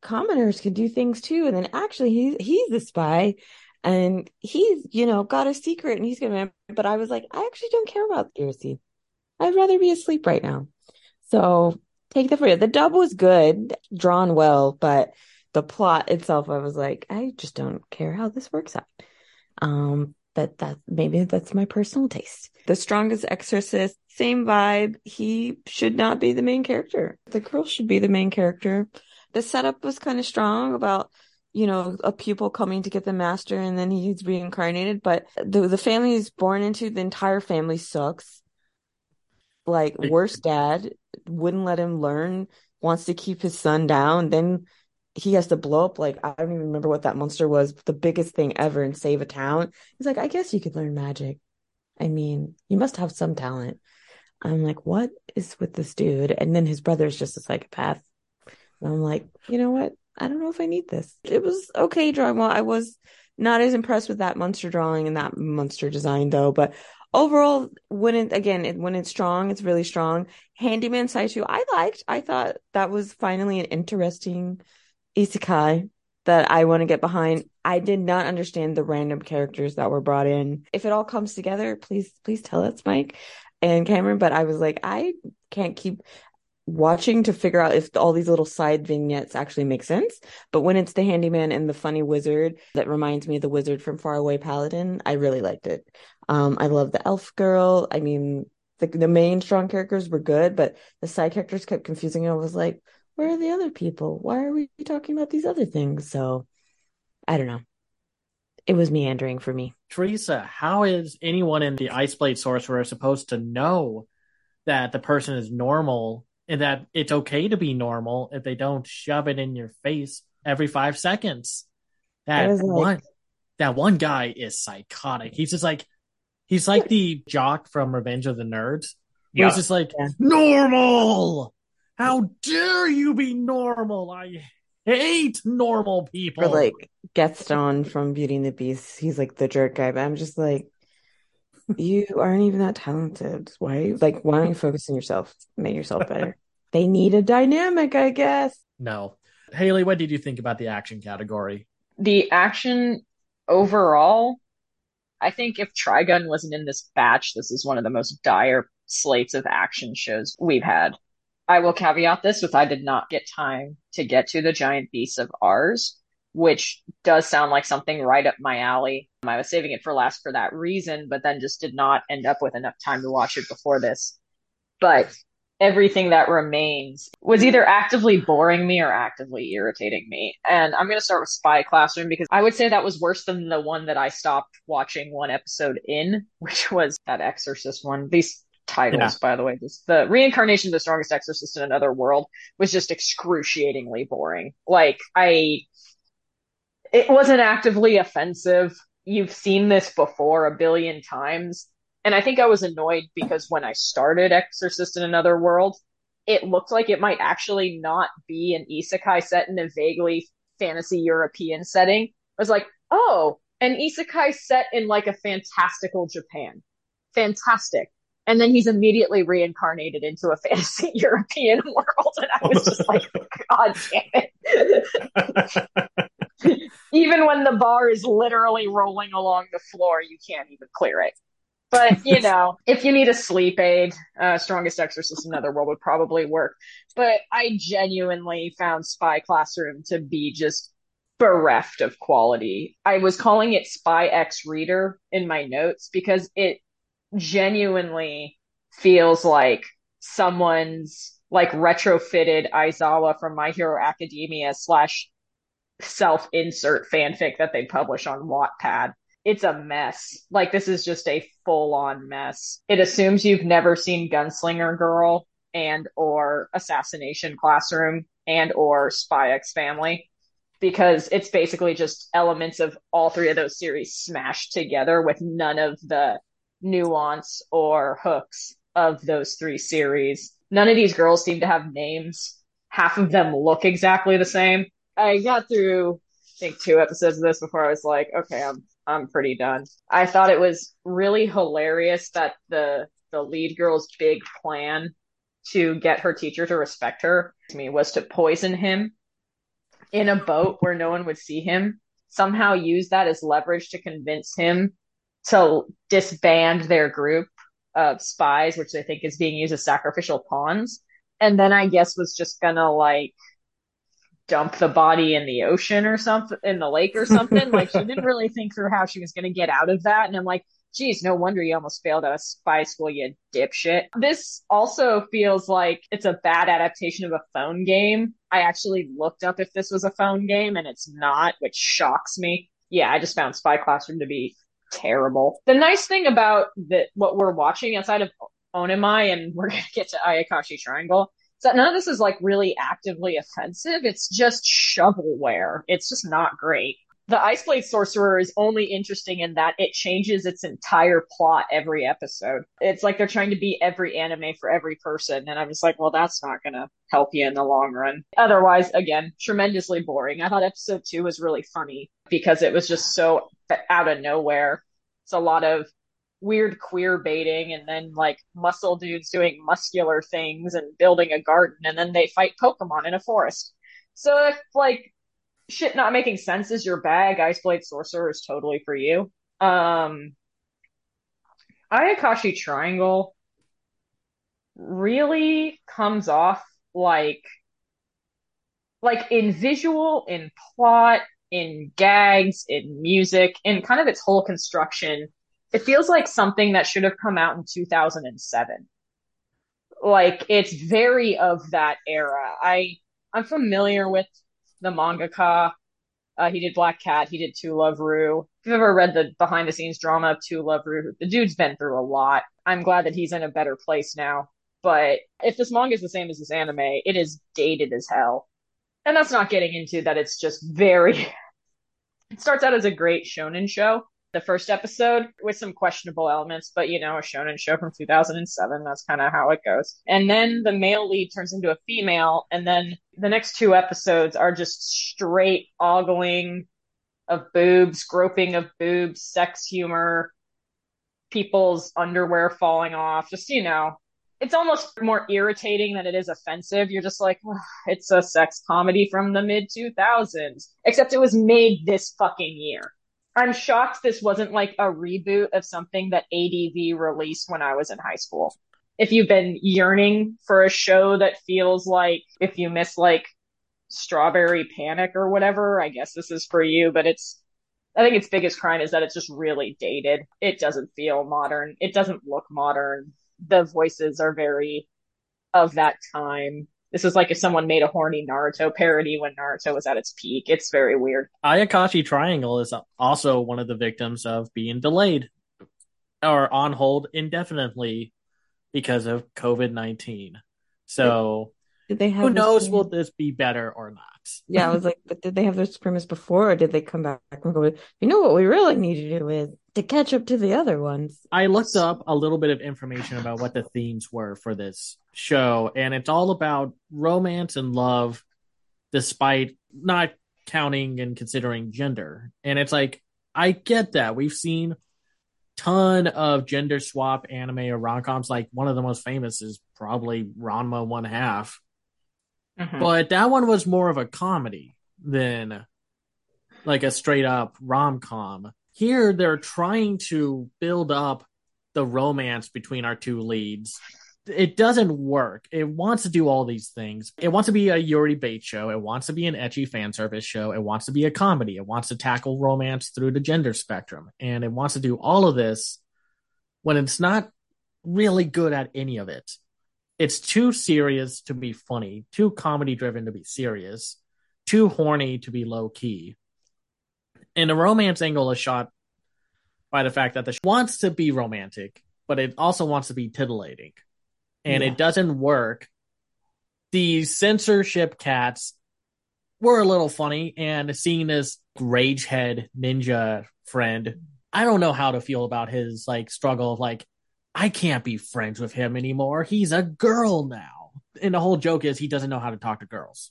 commoners can do things too. And then actually he's he's the spy and he's, you know, got a secret and he's gonna but I was like, I actually don't care about accuracy. I'd rather be asleep right now. So take the for you. The dub was good, drawn well, but the plot itself, I was like, I just don't care how this works out. Um, but that maybe that's my personal taste. The strongest exorcist, same vibe. He should not be the main character. The girl should be the main character. The setup was kind of strong about, you know, a pupil coming to get the master and then he's reincarnated. But the the family he's born into, the entire family sucks. Like worst dad wouldn't let him learn, wants to keep his son down. Then he has to blow up like I don't even remember what that monster was, the biggest thing ever and save a town. He's like, I guess you could learn magic. I mean, you must have some talent. I'm like, what is with this dude? And then his brother is just a psychopath. And I'm like, you know what? I don't know if I need this. It was okay drawing well. I was not as impressed with that monster drawing and that monster design though, but overall when it again it, when it's strong it's really strong handyman Saito i liked i thought that was finally an interesting isekai that I want to get behind. I did not understand the random characters that were brought in. If it all comes together, please, please tell us, Mike and Cameron. But I was like, I can't keep watching to figure out if all these little side vignettes actually make sense. But when it's the handyman and the funny wizard that reminds me of the wizard from Faraway Paladin, I really liked it. Um, I love the elf girl. I mean, the, the main strong characters were good, but the side characters kept confusing. I was like, where are the other people? Why are we talking about these other things? So I don't know. It was meandering for me. Teresa, how is anyone in the Ice Blade Sorcerer supposed to know that the person is normal and that it's okay to be normal if they don't shove it in your face every five seconds? That like... one, that one guy is psychotic. He's just like, he's like the jock from Revenge of the Nerds. Yeah. He's just like yeah. normal. How dare you be normal? I hate normal people. Or like Gaston from Beauty and the Beast. He's like the jerk guy, but I'm just like, you aren't even that talented. Why? Like, why don't you focus on yourself? Make yourself better. they need a dynamic, I guess. No. Haley, what did you think about the action category? The action overall, I think if Trigun wasn't in this batch, this is one of the most dire slates of action shows we've had. I will caveat this with I did not get time to get to the giant beasts of Ars, which does sound like something right up my alley. Um, I was saving it for last for that reason, but then just did not end up with enough time to watch it before this. But everything that remains was either actively boring me or actively irritating me. And I'm going to start with Spy Classroom because I would say that was worse than the one that I stopped watching one episode in, which was that Exorcist one. These titles, yeah. by the way. This, the reincarnation of the strongest exorcist in another world was just excruciatingly boring. Like, I, it wasn't actively offensive. You've seen this before a billion times. And I think I was annoyed because when I started Exorcist in Another World, it looked like it might actually not be an isekai set in a vaguely fantasy European setting. I was like, oh, an isekai set in like a fantastical Japan. Fantastic. And then he's immediately reincarnated into a fantasy European world. And I was just like, God damn it. even when the bar is literally rolling along the floor, you can't even clear it. But, you know, if you need a sleep aid, uh, Strongest Exorcist in Another World would probably work. But I genuinely found Spy Classroom to be just bereft of quality. I was calling it Spy X Reader in my notes because it genuinely feels like someone's like retrofitted Aizawa from My Hero Academia slash self insert fanfic that they publish on Wattpad. It's a mess. Like this is just a full on mess. It assumes you've never seen Gunslinger Girl and or Assassination Classroom and or Spy X Family because it's basically just elements of all three of those series smashed together with none of the nuance or hooks of those three series. None of these girls seem to have names. Half of them look exactly the same. I got through, I think, two episodes of this before I was like, okay, I'm I'm pretty done. I thought it was really hilarious that the the lead girl's big plan to get her teacher to respect her to me was to poison him in a boat where no one would see him. Somehow use that as leverage to convince him to disband their group of spies, which they think is being used as sacrificial pawns. And then I guess was just gonna like dump the body in the ocean or something, in the lake or something. like she didn't really think through how she was gonna get out of that. And I'm like, geez, no wonder you almost failed at a spy school, you dipshit. This also feels like it's a bad adaptation of a phone game. I actually looked up if this was a phone game and it's not, which shocks me. Yeah, I just found Spy Classroom to be terrible. The nice thing about that what we're watching outside of Onimai, and we're gonna get to Ayakashi Triangle, is that none of this is like really actively offensive. It's just shovelware. It's just not great. The Ice Blade Sorcerer is only interesting in that it changes its entire plot every episode. It's like they're trying to be every anime for every person, and I'm just like, well, that's not gonna help you in the long run. Otherwise, again, tremendously boring. I thought episode two was really funny because it was just so out of nowhere. It's a lot of weird queer baiting and then like muscle dudes doing muscular things and building a garden and then they fight Pokemon in a forest. So if like shit not making sense is your bag, Ice Blade Sorcerer is totally for you. Um Ayakashi Triangle really comes off like like in visual, in plot, in gags, in music, in kind of its whole construction, it feels like something that should have come out in 2007. Like it's very of that era. I I'm familiar with the mangaka. Uh, he did Black Cat. He did To Love Ru. If you've ever read the behind the scenes drama of To Love Ru, the dude's been through a lot. I'm glad that he's in a better place now. But if this manga is the same as this anime, it is dated as hell. And that's not getting into that it's just very it starts out as a great shonen show. The first episode with some questionable elements, but you know, a shonen show from 2007, that's kind of how it goes. And then the male lead turns into a female, and then the next two episodes are just straight ogling of boobs, groping of boobs, sex humor, people's underwear falling off, just, you know, it's almost more irritating than it is offensive. You're just like, it's a sex comedy from the mid 2000s, except it was made this fucking year. I'm shocked this wasn't like a reboot of something that ADV released when I was in high school. If you've been yearning for a show that feels like if you miss like Strawberry Panic or whatever, I guess this is for you, but it's I think its biggest crime is that it's just really dated. It doesn't feel modern. It doesn't look modern the voices are very of that time. This is like if someone made a horny Naruto parody when Naruto was at its peak. It's very weird. Ayakashi Triangle is also one of the victims of being delayed or on hold indefinitely because of COVID 19. So Did they have who knows same- will this be better or not? Yeah, I was like, but did they have this premise before, or did they come back and go, you know what we really need to do is to catch up to the other ones? I looked up a little bit of information about what the themes were for this show, and it's all about romance and love, despite not counting and considering gender. And it's like, I get that. We've seen ton of gender swap anime or rom coms. Like one of the most famous is probably Ranma One Half, Mhm. but that one was more of a comedy than like a straight up rom com. Here, they're trying to build up the romance between our two leads. It doesn't work. It wants to do all these things. It wants to be a Yuri Bait show. It wants to be an ecchi fan service show. It wants to be a comedy. It wants to tackle romance through the gender spectrum. And it wants to do all of this when it's not really good at any of it. It's too serious to be funny, too comedy driven to be serious, too horny to be low key. And the romance angle is shot by the fact that the show wants to be romantic, but it also wants to be titillating. And Yeah. it doesn't work. The censorship cats were a little funny, and seeing this rage head ninja friend, I don't know how to feel about his like struggle of like, I can't be friends with him anymore. He's a girl now. And the whole joke is he doesn't know how to talk to girls.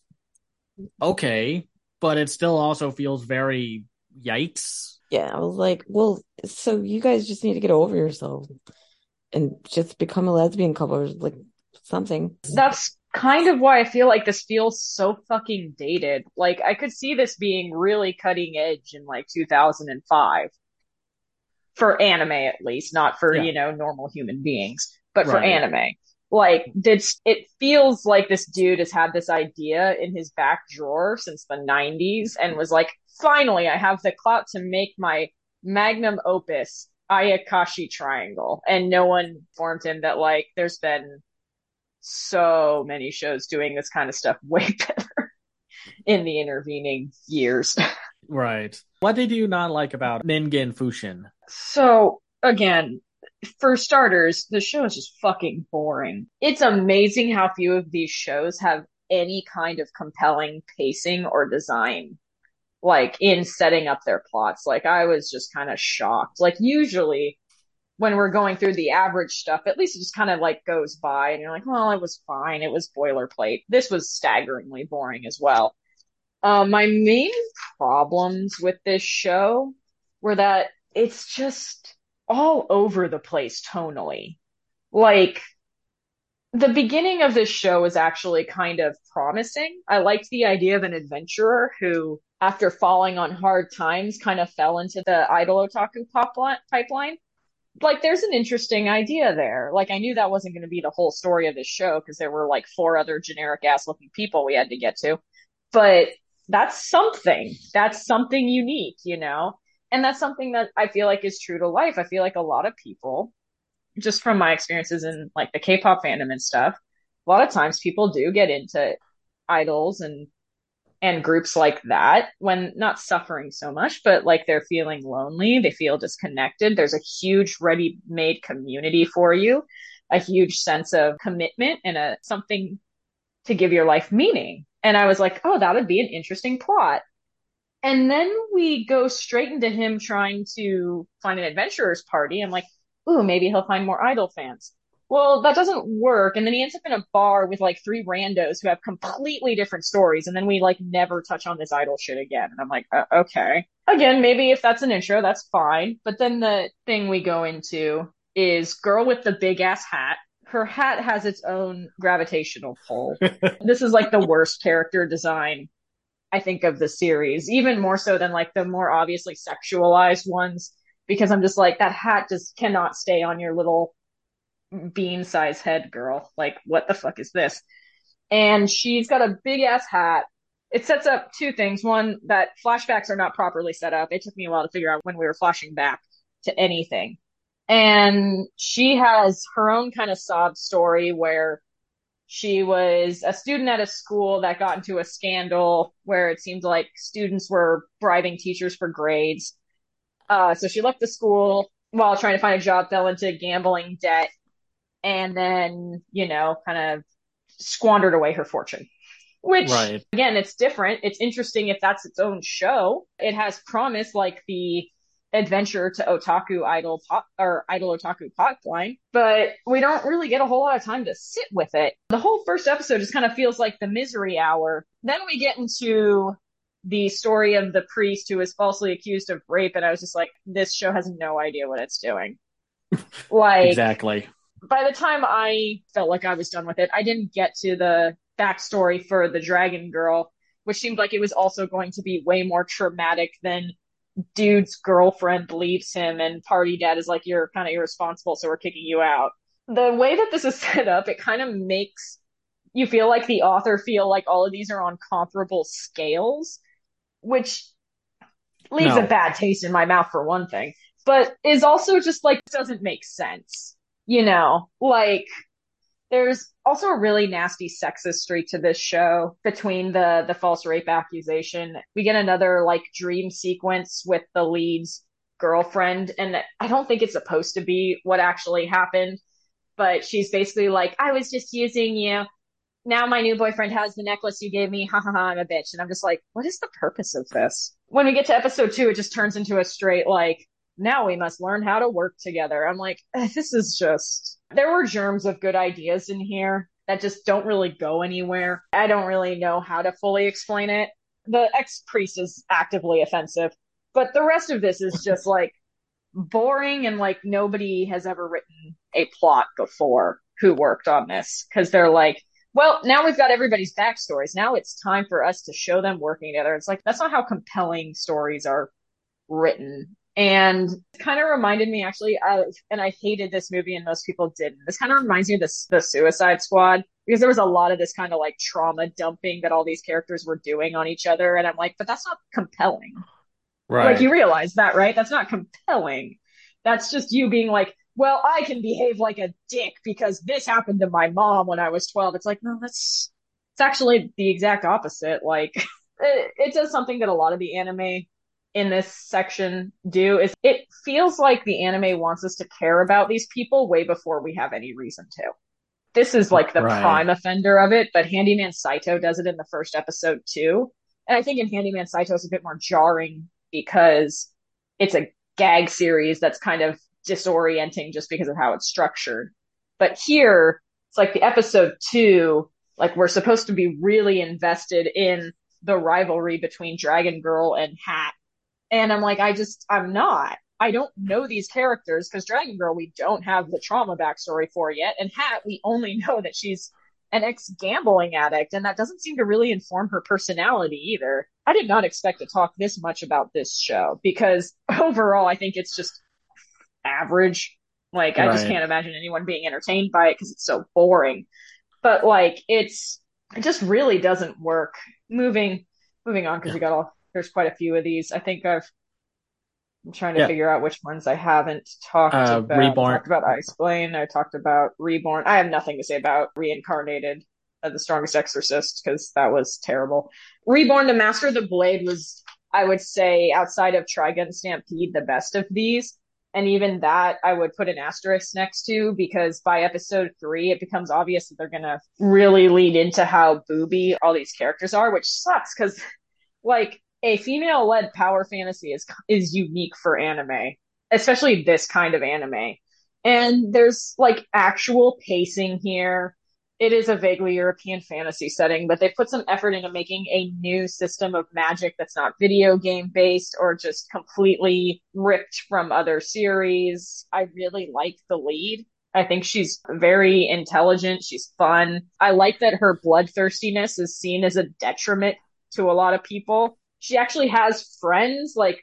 Okay, but it still also feels very yikes. Yeah, I was like, well, so you guys just need to get over yourself and just become a lesbian couple or like something. That's kind of why I feel like this feels so fucking dated. Like I could see this being really cutting edge in like 2005 for anime at least, not for, Yeah. you know, normal human beings, but for anime. Like this it feels like this dude has had this idea in his back drawer since the 90s and was like, "Finally, I have the clout to make my magnum opus Ayakashi Triangle." And no one informed him that like there's been so many shows doing this kind of stuff way better in the intervening years. Right. What did you not like about Ningen Fushin? So, again, for starters, the show is just fucking boring. It's amazing how few of these shows have any kind of compelling pacing or design, like in setting up their plots. Like, I was just kind of shocked. Like, usually when we're going through the average stuff, at least it just kind of like goes by and you're like, well, it was fine. It was boilerplate. This was staggeringly boring as well. Um, my main problems with this show were that it's just all over the place tonally. Like, the beginning of this show is actually kind of promising. I liked the idea of an adventurer who, after falling on hard times, kind of fell into the idol otaku pop pipeline. Like, there's an interesting idea there. Like, I knew that wasn't going to be the whole story of this show because there were like four other generic ass looking people we had to get to. But that's something. That's something unique, you know? And that's something that I feel like is true to life. I feel like a lot of people, just from my experiences in like the K-pop fandom and stuff, a lot of times people do get into idols and and groups like that when not suffering so much, but like they're feeling lonely, they feel disconnected. There's a huge ready-made community for you, a huge sense of commitment and a something to give your life meaning. And I was like, oh, that would be an interesting plot. And then we go straight into him trying to find an adventurer's party. I'm like, ooh, maybe he'll find more idol fans. Well, that doesn't work. And then he ends up in a bar with like three randos who have completely different stories. And then we like never touch on this idol shit again. And I'm like, uh, okay. Again, maybe if that's an intro, that's fine. But then the thing we go into is girl with the big ass hat. Her hat has its own gravitational pull. this is like the worst character design I think of the series, even more so than like the more obviously sexualized ones, because I'm just like that hat just cannot stay on your little bean size head, girl. Like, what the fuck is this? And she's got a big ass hat. It sets up two things. One, that flashbacks are not properly set up. It took me a while to figure out when we were flashing back to anything. And she has her own kind of sob story where she was a student at a school that got into a scandal where it seemed like students were bribing teachers for grades. Uh, so she left the school while trying to find a job, fell into gambling debt, and then, you know, kind of squandered away her fortune. Which Right. again, it's different. It's interesting if that's its own show. It has promise like the adventure to otaku idol pop or idol otaku pipeline, but we don't really get a whole lot of time to sit with it. The whole first episode just kind of feels like the misery hour. Then we get into the story of the priest who was falsely accused of rape, and I was just like, this show has no idea what it's doing. like Exactly. By the time I felt like I was done with it, I didn't get to the backstory for the dragon girl, which seemed like it was also going to be way more traumatic than dude's girlfriend leaves him and party dad is like, you're kind of irresponsible, so we're kicking you out. The way that this is set up, it kind of makes you feel like the author feel like all of these are on comparable scales, which leaves No. a bad taste in my mouth for one thing, but is also just like doesn't make sense. You know, like there's also a really nasty sexist streak to this show between the the false rape accusation. We get another like dream sequence with the lead's girlfriend and I don't think it's supposed to be what actually happened, but she's basically like I was just using you. Now my new boyfriend has the necklace you gave me. Ha ha ha, I'm a bitch. And I'm just like, what is the purpose of this? When we get to episode 2, it just turns into a straight like now we must learn how to work together. I'm like, eh, this is just, there were germs of good ideas in here that just don't really go anywhere. I don't really know how to fully explain it. The ex priest is actively offensive, but the rest of this is just like boring and like nobody has ever written a plot before who worked on this because they're like, well, now we've got everybody's backstories. Now it's time for us to show them working together. It's like, that's not how compelling stories are written. And it kind of reminded me actually of, and I hated this movie and most people didn't. This kind of reminds me of the, the Suicide Squad because there was a lot of this kind of like trauma dumping that all these characters were doing on each other. And I'm like, but that's not compelling. Right. Like you realize that, right? That's not compelling. That's just you being like, well, I can behave like a dick because this happened to my mom when I was 12. It's like, no, that's, it's actually the exact opposite. Like it, it does something that a lot of the anime in this section do is it feels like the anime wants us to care about these people way before we have any reason to. This is like the Right. prime offender of it, but Handyman Saito does it in the first episode too. And I think in Handyman Saito it's a bit more jarring because it's a gag series that's kind of disorienting just because of how it's structured. But here, it's like the episode two, like we're supposed to be really invested in the rivalry between Dragon Girl and Hat. And I'm like, I just, I'm not. I don't know these characters because Dragon Girl, we don't have the trauma backstory for yet. And Hat, we only know that she's an ex gambling addict, and that doesn't seem to really inform her personality either. I did not expect to talk this much about this show because overall, I think it's just average. Like, I just can't imagine anyone being entertained by it because it's so boring. But like, it's it just really doesn't work. Moving moving on because we got all there's quite a few of these. I think I've I'm trying to Yeah. figure out which ones I haven't talked Uh, about. Reborn. I talked about Ice Blade. I talked about Reborn. I have nothing to say about Reincarnated, uh, The Strongest Exorcist, because that was terrible. Reborn to Master of the Blade was, I would say, outside of Trigun Stampede, the best of these. And even that, I would put an asterisk next to because by episode three, it becomes obvious that they're going to really lean into how booby all these characters are, which sucks because, like, a female led power fantasy is is unique for anime, especially this kind of anime. And there's like actual pacing here. It is a vaguely European fantasy setting, but they put some effort into making a new system of magic that's not video game based or just completely ripped from other series. I really like the lead. I think she's very intelligent. She's fun. I like that her bloodthirstiness is seen as a detriment to a lot of people she actually has friends like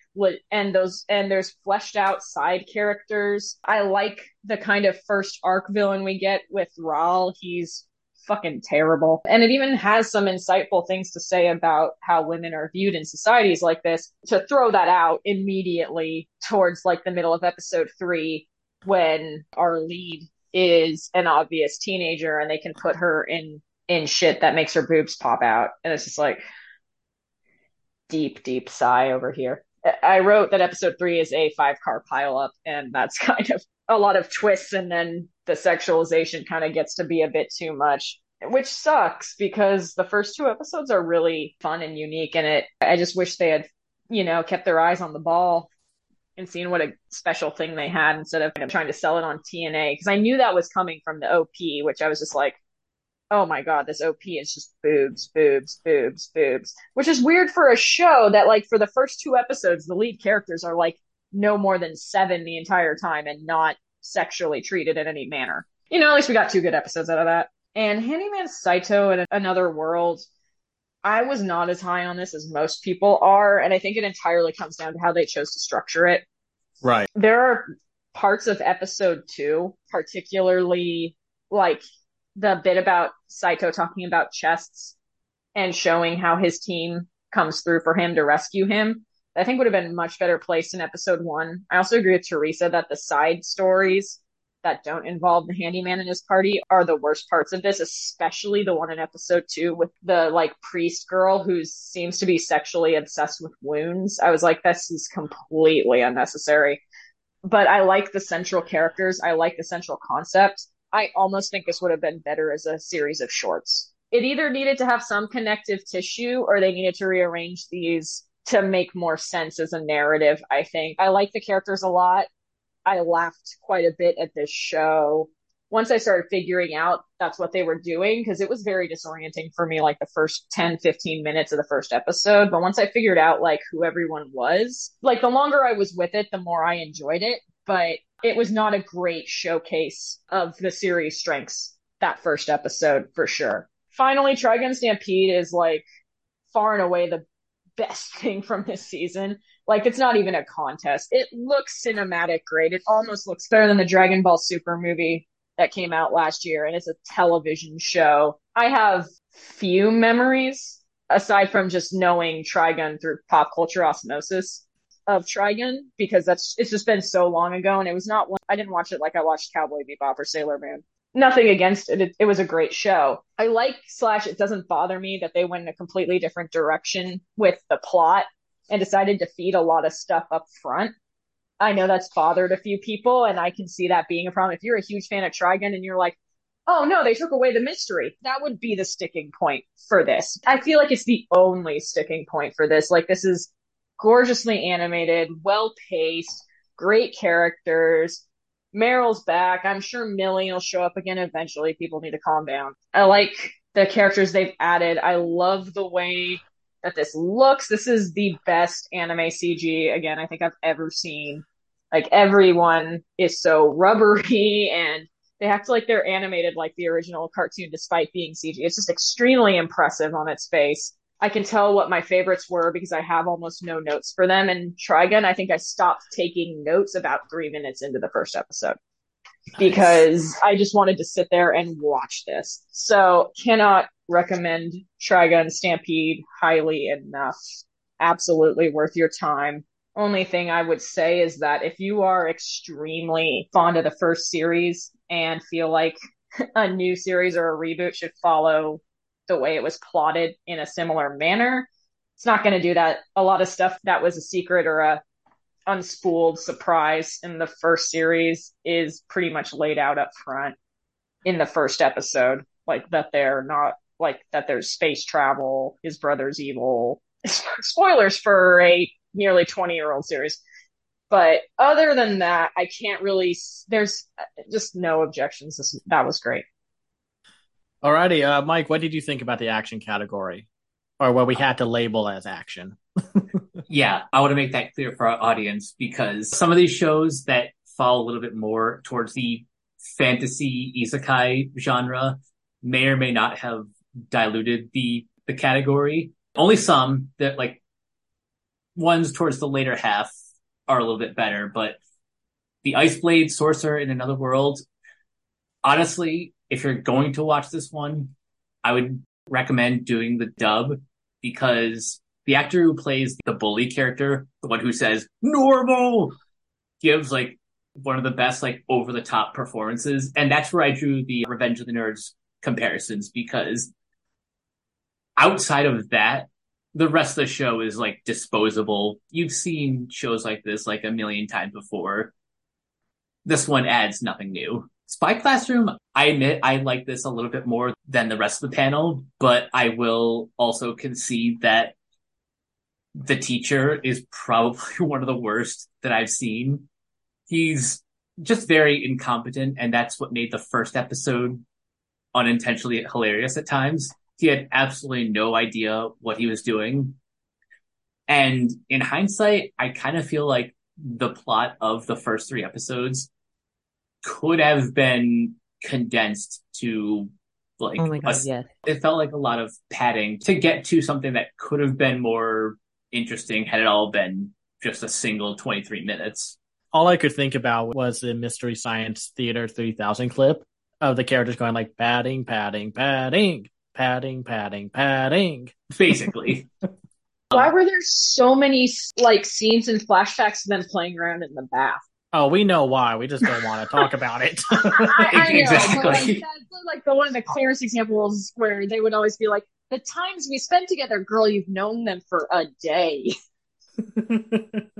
and those and there's fleshed out side characters. I like the kind of first arc villain we get with Ral. he's fucking terrible. And it even has some insightful things to say about how women are viewed in societies like this. To throw that out immediately towards like the middle of episode three when our lead is an obvious teenager and they can put her in in shit that makes her boobs pop out. And it's just like deep, deep sigh over here. I wrote that episode three is a five car pileup, and that's kind of a lot of twists, and then the sexualization kind of gets to be a bit too much. which sucks because the first two episodes are really fun and unique and it I just wish they had, you know, kept their eyes on the ball and seen what a special thing they had instead of trying to sell it on TNA because I knew that was coming from the OP, which I was just like, oh my god, this OP is just boobs, boobs, boobs, boobs, which is weird for a show that like for the first two episodes the lead characters are like no more than seven the entire time and not sexually treated in any manner. You know, at least we got two good episodes out of that. And Handyman Saito in Another World, I was not as high on this as most people are, and I think it entirely comes down to how they chose to structure it. Right. There are parts of episode two, particularly like the bit about Saito talking about chests and showing how his team comes through for him to rescue him. I think would have been much better placed in episode one. I also agree with Teresa that the side stories that don't involve the handyman and his party are the worst parts of this, especially the one in episode two with the like priest girl who seems to be sexually obsessed with wounds. I was like, this is completely unnecessary. But I like the central characters. I like the central concept. I almost think this would have been better as a series of shorts. It either needed to have some connective tissue or they needed to rearrange these to make more sense as a narrative, I think. I like the characters a lot. I laughed quite a bit at this show. Once I started figuring out that's what they were doing, because it was very disorienting for me, like the first 10, 15 minutes of the first episode. But once I figured out like who everyone was, like the longer I was with it, the more I enjoyed it. But it was not a great showcase of the series strengths that first episode for sure. Finally, Trigun Stampede is like far and away the best thing from this season. Like it's not even a contest. It looks cinematic great. It almost looks better than the Dragon Ball Super movie that came out last year and it's a television show. I have few memories aside from just knowing Trigun through pop culture osmosis of Trigun because that's it's just been so long ago and it was not one I didn't watch it like I watched Cowboy Bebop or Sailor Moon. Nothing against it. it. It was a great show. I like slash it doesn't bother me that they went in a completely different direction with the plot and decided to feed a lot of stuff up front. I know that's bothered a few people and I can see that being a problem. If you're a huge fan of Trigun and you're like, oh no, they took away the mystery. That would be the sticking point for this. I feel like it's the only sticking point for this. Like this is gorgeously animated, well paced, great characters. Meryl's back. I'm sure Milly will show up again eventually. People need to calm down. I like the characters they've added. I love the way that this looks. This is the best anime CG again I think I've ever seen. Like everyone is so rubbery and they act like they're animated like the original cartoon despite being CG. It's just extremely impressive on its face. I can tell what my favorites were because I have almost no notes for them. And Trigun, I think I stopped taking notes about three minutes into the first episode nice. because I just wanted to sit there and watch this. So cannot recommend Trigun Stampede highly enough. Absolutely worth your time. Only thing I would say is that if you are extremely fond of the first series and feel like a new series or a reboot should follow the way it was plotted in a similar manner. It's not going to do that. A lot of stuff that was a secret or a unspooled surprise in the first series is pretty much laid out up front in the first episode. Like that they're not like that there's space travel, his brother's evil. Spoilers for a nearly 20 year old series. But other than that, I can't really, there's uh, just no objections. that was great. Alrighty, uh, Mike, what did you think about the action category, or what we had to label as action? yeah, I want to make that clear for our audience because some of these shows that fall a little bit more towards the fantasy isekai genre may or may not have diluted the the category. Only some that like ones towards the later half are a little bit better, but the Ice Blade Sorcerer in Another World, honestly, if you're going to watch this one, I would recommend doing the dub because the actor who plays the bully character, the one who says normal, gives like one of the best like over the top performances. And that's where I drew the Revenge of the Nerds comparisons because outside of that, the rest of the show is like disposable. You've seen shows like this like a million times before. This one adds nothing new. Spy Classroom, I admit I like this a little bit more than the rest of the panel, but I will also concede that the teacher is probably one of the worst that I've seen. He's just very incompetent, and that's what made the first episode unintentionally hilarious at times. He had absolutely no idea what he was doing. And in hindsight, I kind of feel like the plot of the first three episodes could have been condensed to like Oh my god, a- yes. it felt like a lot of padding to get to something that could have been more interesting had it all been just a single 23 minutes. All I could think about was the Mystery Science Theater 3000 clip of the characters going like padding, padding, padding, padding, padding, padding. Basically. Why were there so many like scenes and flashbacks of them playing around in the bath? Oh, we know why. We just don't want to talk about it. I, I know, Exactly. but like, that's like the one of the clearest examples where they would always be like, "The times we spent together, girl, you've known them for a day."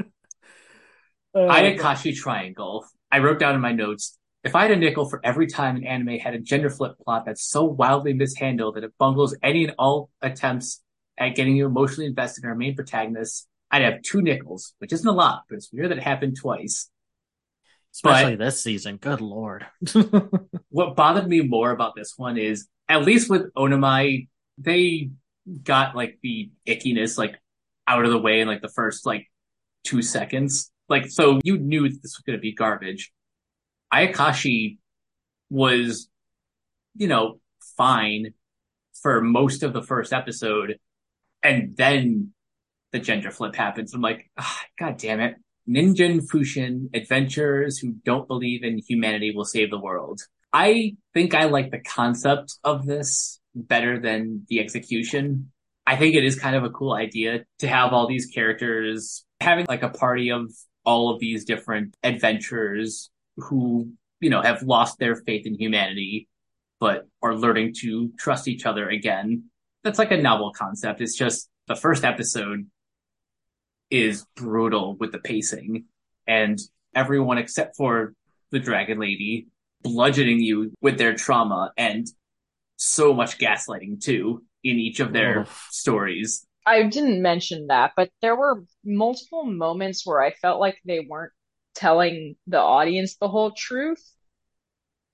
Uh, Ayakashi Triangle. I wrote down in my notes, if I had a nickel for every time an anime had a gender flip plot that's so wildly mishandled that it bungles any and all attempts at getting you emotionally invested in our main protagonist, I'd have two nickels, which isn't a lot, but it's weird that it happened twice. Especially this season. Good lord. what bothered me more about this one is at least with Onimai, they got like the ickiness like out of the way in like the first like two seconds. Like so you knew this was gonna be garbage. Ayakashi was, you know, fine for most of the first episode, and then the gender flip happens. I'm like, ah, God damn it. Ningen Fushin adventurers who don't believe in humanity will save the world. I think I like the concept of this better than the execution. I think it is kind of a cool idea to have all these characters having like a party of all of these different adventurers who, you know, have lost their faith in humanity, but are learning to trust each other again. That's like a novel concept. It's just the first episode is brutal with the pacing and everyone except for the dragon lady bludgeoning you with their trauma and so much gaslighting too in each of their Oof. stories. I didn't mention that, but there were multiple moments where I felt like they weren't telling the audience the whole truth.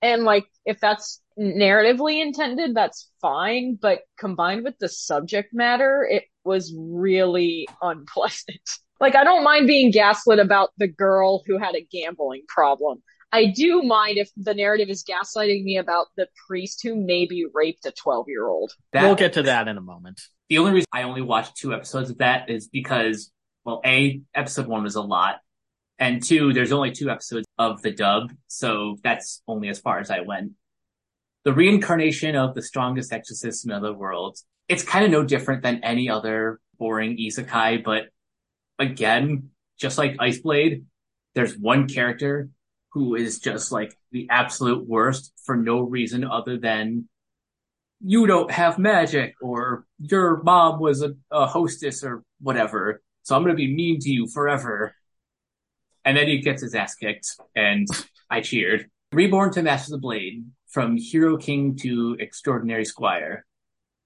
And like, if that's narratively intended, that's fine. But combined with the subject matter, it was really unpleasant. Like, I don't mind being gaslit about the girl who had a gambling problem. I do mind if the narrative is gaslighting me about the priest who maybe raped a 12 year old. We'll get to that in a moment. the only reason I only watched two episodes of that is because, well, A, episode one was a lot. And two, there's only two episodes of the dub. So that's only as far as I went. The reincarnation of the strongest exorcist in other worlds. It's kind of no different than any other boring isekai, but again, just like Iceblade, there's one character who is just like the absolute worst for no reason other than you don't have magic or your mom was a, a hostess or whatever. So I'm going to be mean to you forever. And then he gets his ass kicked and I cheered. Reborn to Master the Blade from Hero King to Extraordinary Squire.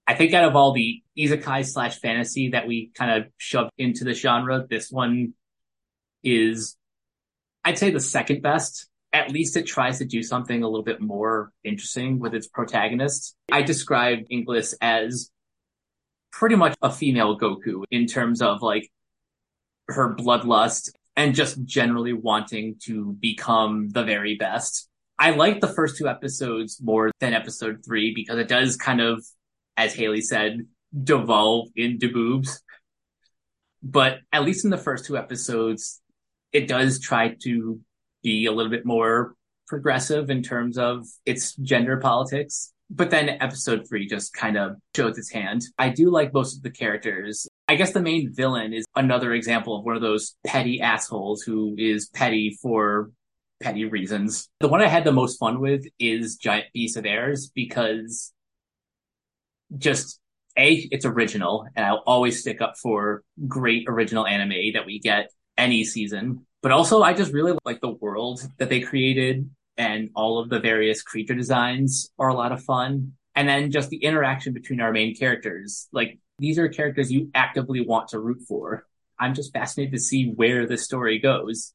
I think out of all the isekai slash fantasy that we kind of shoved into the genre, this one is, I'd say the second best. At least it tries to do something a little bit more interesting with its protagonist. I described Inglis as pretty much a female Goku in terms of like her bloodlust and just generally wanting to become the very best. I like the first two episodes more than episode three because it does kind of, as Haley said, devolve into boobs. But at least in the first two episodes, it does try to be a little bit more progressive in terms of its gender politics. But then episode three just kind of shows its hand. I do like most of the characters. I guess the main villain is another example of one of those petty assholes who is petty for petty reasons. The one I had the most fun with is Giant Beast of Ars because just A, it's original, and I'll always stick up for great original anime that we get any season. But also, I just really like the world that they created and all of the various creature designs are a lot of fun. And then just the interaction between our main characters. Like these are characters you actively want to root for. I'm just fascinated to see where the story goes.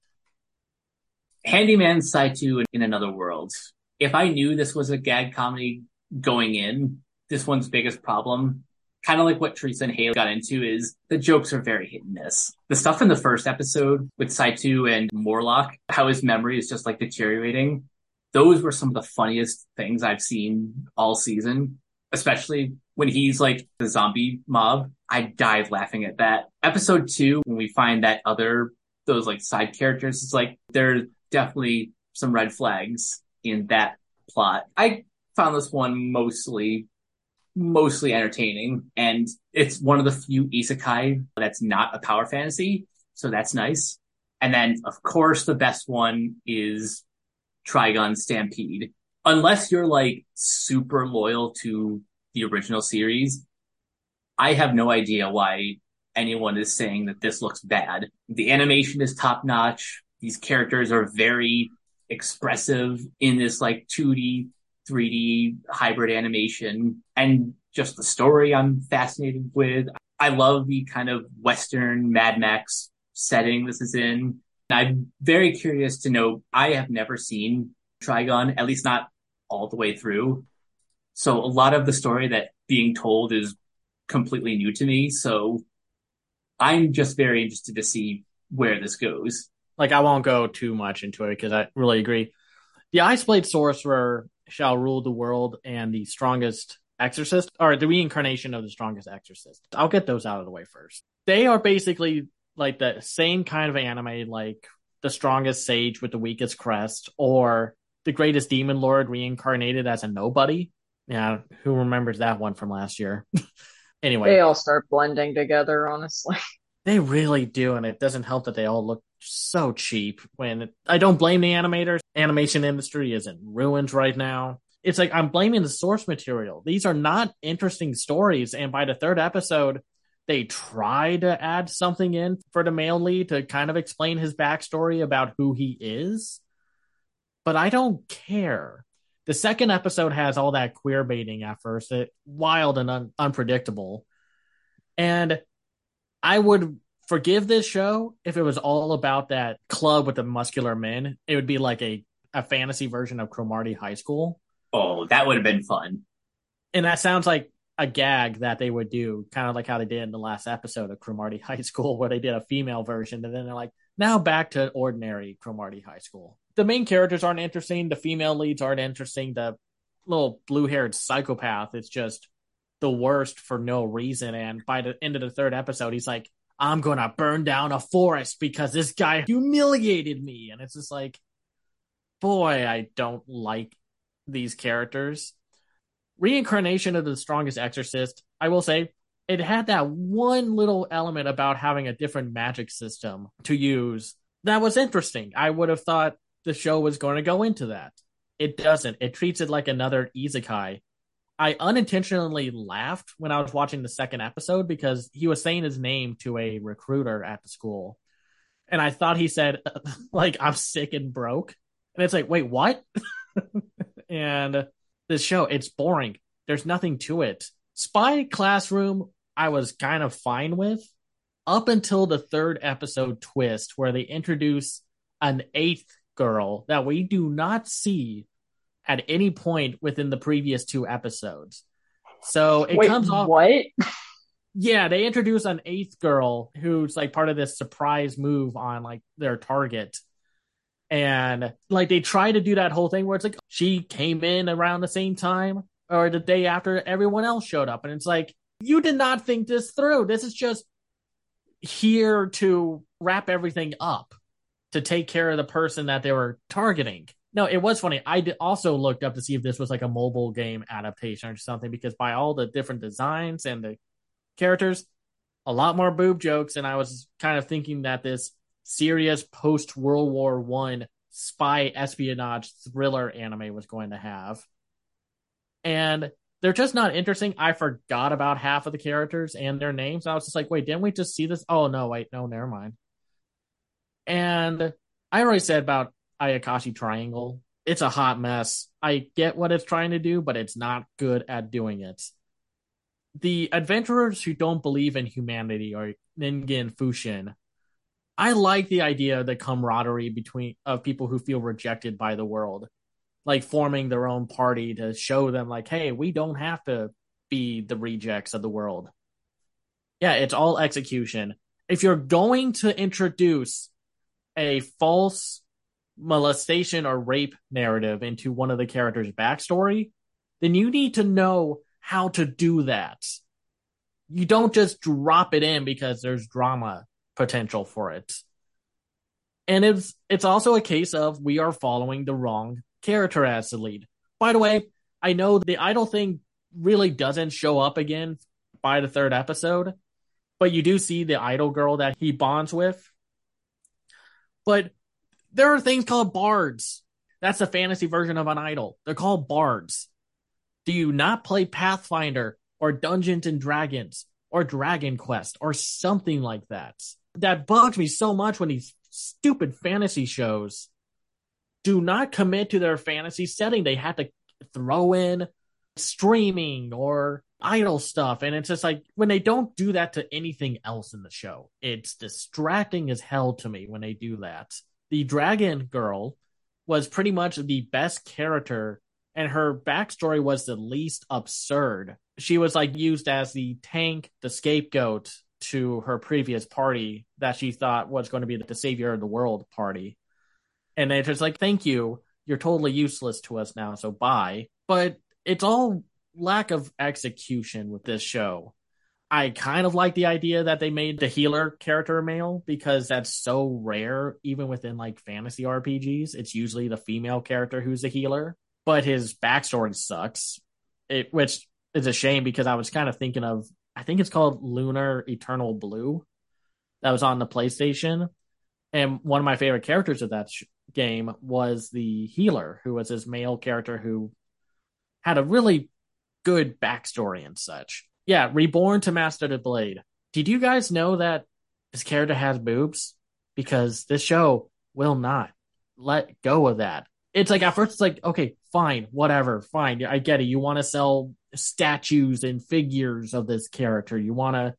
Handyman Saito in Another World. If I knew this was a gag comedy going in, this one's biggest problem, kind of like what Teresa and Haley got into, is the jokes are very hit and miss. The stuff in the first episode with Saito and Morlock, how his memory is just like deteriorating, those were some of the funniest things I've seen all season, especially when he's like the zombie mob. I died laughing at that. Episode two, when we find that other, those like side characters, it's like there's definitely some red flags in that plot. I found this one mostly mostly entertaining and it's one of the few isekai that's not a power fantasy so that's nice. And then of course the best one is trigun stampede. Unless you're like super loyal to the original series i have no idea why anyone is saying that this looks bad. The animation is top notch these characters are very expressive in this like 2d 3D hybrid animation and just the story I'm fascinated with. I love the kind of Western Mad Max setting this is in. I'm very curious to know. I have never seen Trigun, at least not all the way through. So a lot of the story that being told is completely new to me. So I'm just very interested to see where this goes. Like I won't go too much into it because I really agree. The Ice Blade Sorcerer shall rule the world and the strongest exorcist or the reincarnation of the strongest exorcist. I'll get those out of the way first. They are basically like the same kind of anime like the strongest sage with the weakest crest or the greatest demon lord reincarnated as a nobody. Yeah, who remembers that one from last year? anyway, They all start blending together, honestly. they really do, and it doesn't help that they all look so cheap. When I don't blame the animators, animation industry is in ruins right now. It's like I'm blaming the source material. These are not interesting stories, and by the third episode, they try to add something in for the male lead to kind of explain his backstory about who he is. But I don't care. The second episode has all that queer baiting at first, it wild and un- unpredictable. And I would forgive this show if it was all about that club with the muscular men. It would be like a, a fantasy version of Cromartie High School. Oh, that would have been fun. And that sounds like a gag that they would do, kind of like how they did in the last episode of Cromartie High School, where they did a female version. And then they're like, now back to ordinary Cromartie High School. The main characters aren't interesting. The female leads aren't interesting. The little blue haired psychopath is just the worst for no reason. And by the end of the third episode, he's like, I'm going to burn down a forest because this guy humiliated me. And it's just like, boy, I don't like these characters. Reincarnation of the strongest exorcist, I will say, it had that one little element about having a different magic system to use that was interesting. I would have thought the show was going to go into that. It doesn't. It treats it like another isekai. I unintentionally laughed when I was watching the second episode because he was saying his name to a recruiter at the school. And I thought he said, like, I'm sick and broke. And it's like, wait, what? and this show, it's boring. There's nothing to it. Spy Classroom, I was kind of fine with up until the third episode twist where they introduce an eighth girl that we do not see at any point within the previous two episodes. So it Wait, comes off. what? Yeah, they introduce an eighth girl who's like part of this surprise move on like their target. And like they try to do that whole thing where it's like she came in around the same time or the day after everyone else showed up. And it's like, you did not think this through. This is just here to wrap everything up to take care of the person that they were targeting. No, it was funny. I also looked up to see if this was like a mobile game adaptation or something because by all the different designs and the characters, a lot more boob jokes, and I was kind of thinking that this serious post World War One spy espionage thriller anime was going to have. And they're just not interesting. I forgot about half of the characters and their names. I was just like, wait, didn't we just see this? Oh no, wait, no, never mind. And I already said about Ayakashi Triangle. it's a hot mess. I get what it's trying to do, but it's not good at doing it. The adventurers who don't believe in humanity are Ningen Fushin. I like the idea of the camaraderie between of people who feel rejected by the world, like forming their own party to show them like, hey, we don't have to be the rejects of the world. Yeah, it's all execution. If you're going to introduce a false molestation or rape narrative into one of the characters' backstory, then you need to know how to do that. You don't just drop it in because there's drama potential for it. And it's it's also a case of we are following the wrong character as the lead. By the way, I know the idol thing really doesn't show up again by the third episode, but you do see the idol girl that he bonds with. But there are things called bards. That's the fantasy version of an idol. They're called bards. Do you not play Pathfinder or Dungeons and Dragons or Dragon Quest or something like that? That bugs me so much when these stupid fantasy shows do not commit to their fantasy setting. They have to throw in streaming or idol stuff. And it's just like when they don't do that to anything else in the show, it's distracting as hell to me when they do that the dragon girl was pretty much the best character and her backstory was the least absurd. She was like used as the tank, the scapegoat to her previous party that she thought was going to be the savior of the world party. And it's just like, thank you. You're totally useless to us now, so bye. But it's all lack of execution with this show. I kind of like the idea that they made the healer character male because that's so rare, even within like fantasy RPGs. It's usually the female character who's the healer, but his backstory sucks. It, which is a shame because I was kind of thinking of, I think it's called Lunar Eternal Blue that was on the PlayStation. And one of my favorite characters of that sh- game was the healer, who was his male character who had a really good backstory and such yeah, reborn to master the blade. Did you guys know that this character has boobs? Because this show will not let go of that. It's like at first it's like, okay, fine, whatever, fine. I get it. You want to sell statues and figures of this character. You want to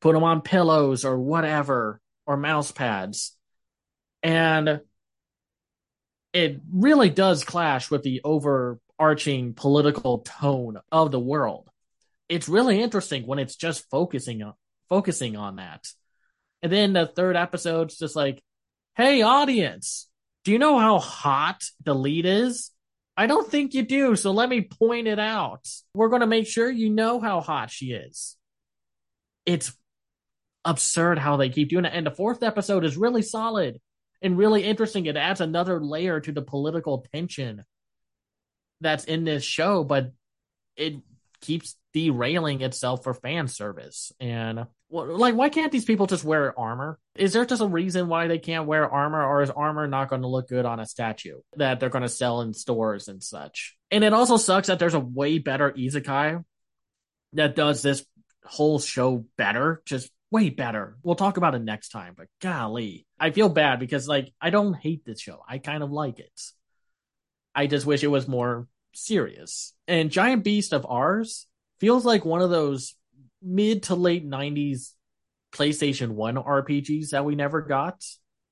put them on pillows or whatever, or mouse pads. And it really does clash with the overarching political tone of the world it's really interesting when it's just focusing on focusing on that. And then the third episode's just like, hey audience, do you know how hot the lead is? I don't think you do, so let me point it out. We're gonna make sure you know how hot she is. It's absurd how they keep doing it. And the fourth episode is really solid and really interesting. It adds another layer to the political tension that's in this show, but it keeps derailing itself for fan service. And like, why can't these people just wear armor? Is there just a reason why they can't wear armor, or is armor not going to look good on a statue that they're going to sell in stores and such? And it also sucks that there's a way better isekai that does this whole show better, just way better. We'll talk about it next time, but golly, I feel bad because like I don't hate this show. I kind of like it. I just wish it was more serious. And Giant Beast of Ars feels like one of those mid to late 90s PlayStation 1 RPGs that we never got,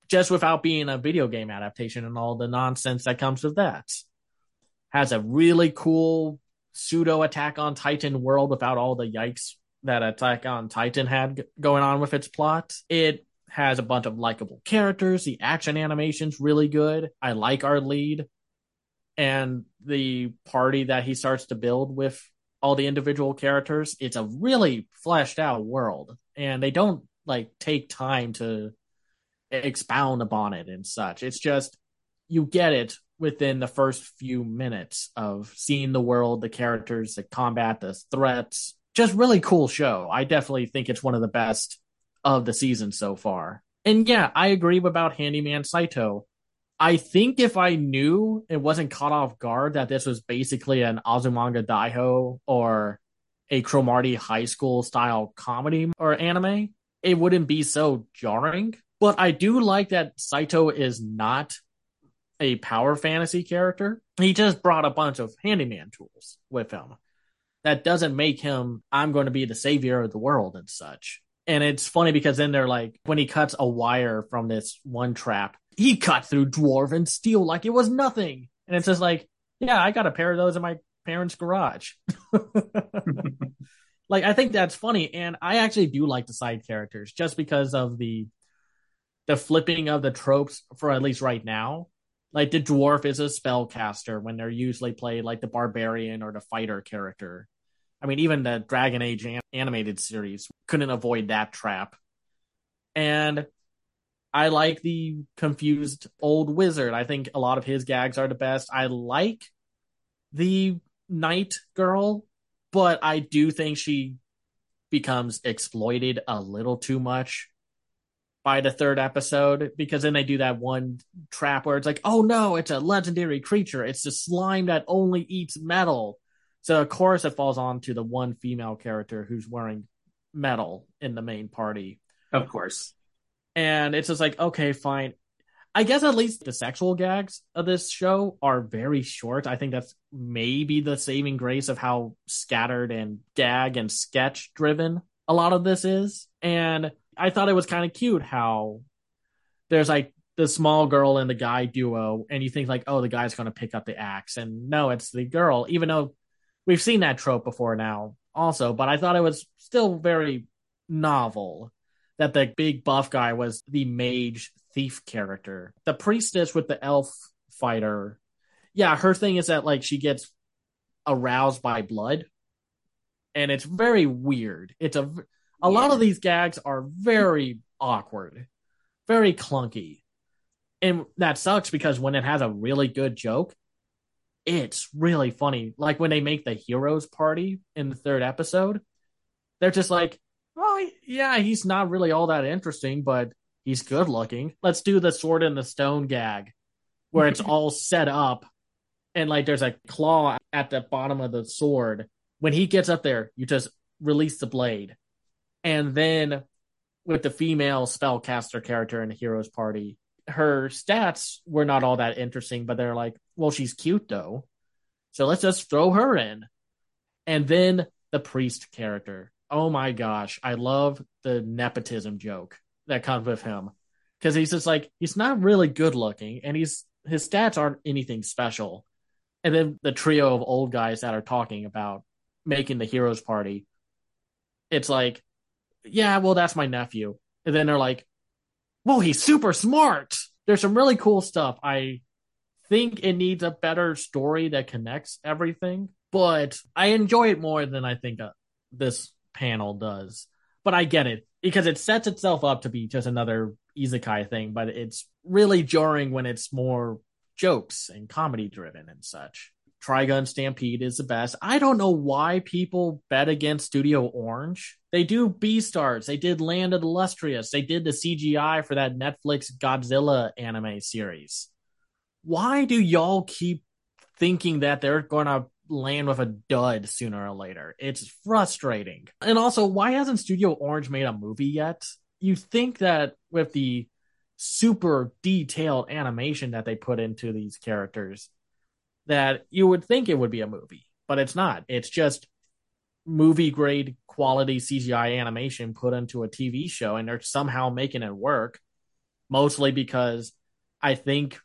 just without being a video game adaptation and all the nonsense that comes with that. Has a really cool pseudo Attack on Titan world without all the yikes that Attack on Titan had going on with its plot. It has a bunch of likable characters. The action animation's really good. I like our lead and the party that he starts to build with all the individual characters, it's a really fleshed out world. And they don't like take time to expound upon it and such. It's just you get it within the first few minutes of seeing the world, the characters, the combat, the threats. Just really cool show. I definitely think it's one of the best of the season so far. And yeah, I agree about Handyman Saito. I think if I knew it wasn't caught off guard that this was basically an Azumanga Daioh or a Cromartie high school style comedy or anime, it wouldn't be so jarring. But I do like that Saito is not a power fantasy character. He just brought a bunch of handyman tools with him. That doesn't make him, I'm going to be the savior of the world and such. And it's funny because then they're like, when he cuts a wire from this one trap, he cut through dwarven steel like it was nothing. And it's just like, yeah, I got a pair of those in my parents' garage. like, I think that's funny. And I actually do like the side characters just because of the, the flipping of the tropes for at least right now. Like the dwarf is a spellcaster when they're usually played like the barbarian or the fighter character. I mean, even the Dragon Age an- animated series couldn't avoid that trap. And I like the confused old wizard. I think a lot of his gags are the best. I like the knight girl, but I do think she becomes exploited a little too much by the third episode because then they do that one trap where it's like, oh no, it's a legendary creature. It's the slime that only eats metal. So of course it falls on to the one female character who's wearing metal in the main party. Of course. And it's just like, okay, fine. I guess at least the sexual gags of this show are very short. I think that's maybe the saving grace of how scattered and gag and sketch driven a lot of this is. And I thought it was kind of cute how there's like the small girl and the guy duo, and you think like, oh, the guy's going to pick up the axe, and no, it's the girl. Even though we've seen that trope before now, also, but I thought it was still very novel that the big buff guy was the mage thief character. The priestess with the elf fighter, yeah, her thing is that like she gets aroused by blood, and it's very weird. It's a a lot of these gags are very awkward, very clunky. And that sucks because when it has a really good joke, it's really funny. Like when they make the heroes party in the third episode, they're just like, oh, yeah, he's not really all that interesting, but he's good looking. Let's do the sword and the stone gag where it's all set up and like there's a claw at the bottom of the sword. When he gets up there, you just release the blade and then with the female spellcaster character in the heroes party, her stats were not all that interesting, but they're like, well, she's cute though. So let's just throw her in. And then the priest character. Oh my gosh. I love the nepotism joke that comes with him. Cause he's just like, he's not really good looking and he's, his stats aren't anything special. And then the trio of old guys that are talking about making the heroes party. It's like, yeah, well, that's my nephew. And then they're like, well, he's super smart. There's some really cool stuff. I think it needs a better story that connects everything, but I enjoy it more than I think uh, this panel does. But I get it because it sets itself up to be just another isekai thing, but it's really jarring when it's more jokes and comedy driven and such. Trigun Stampede is the best. I don't know why people bet against Studio Orange. They do Beastars. They did Land of the Lustrous. They did the CGI for that Netflix Godzilla anime series. Why do y'all keep thinking that they're going to land with a dud sooner or later? It's frustrating. And also, why hasn't Studio Orange made a movie yet? You think that with the super detailed animation that they put into these characters, that you would think it would be a movie, but it's not. It's just movie grade quality CGI animation put into a TV show, and they're somehow making it work. Mostly because I think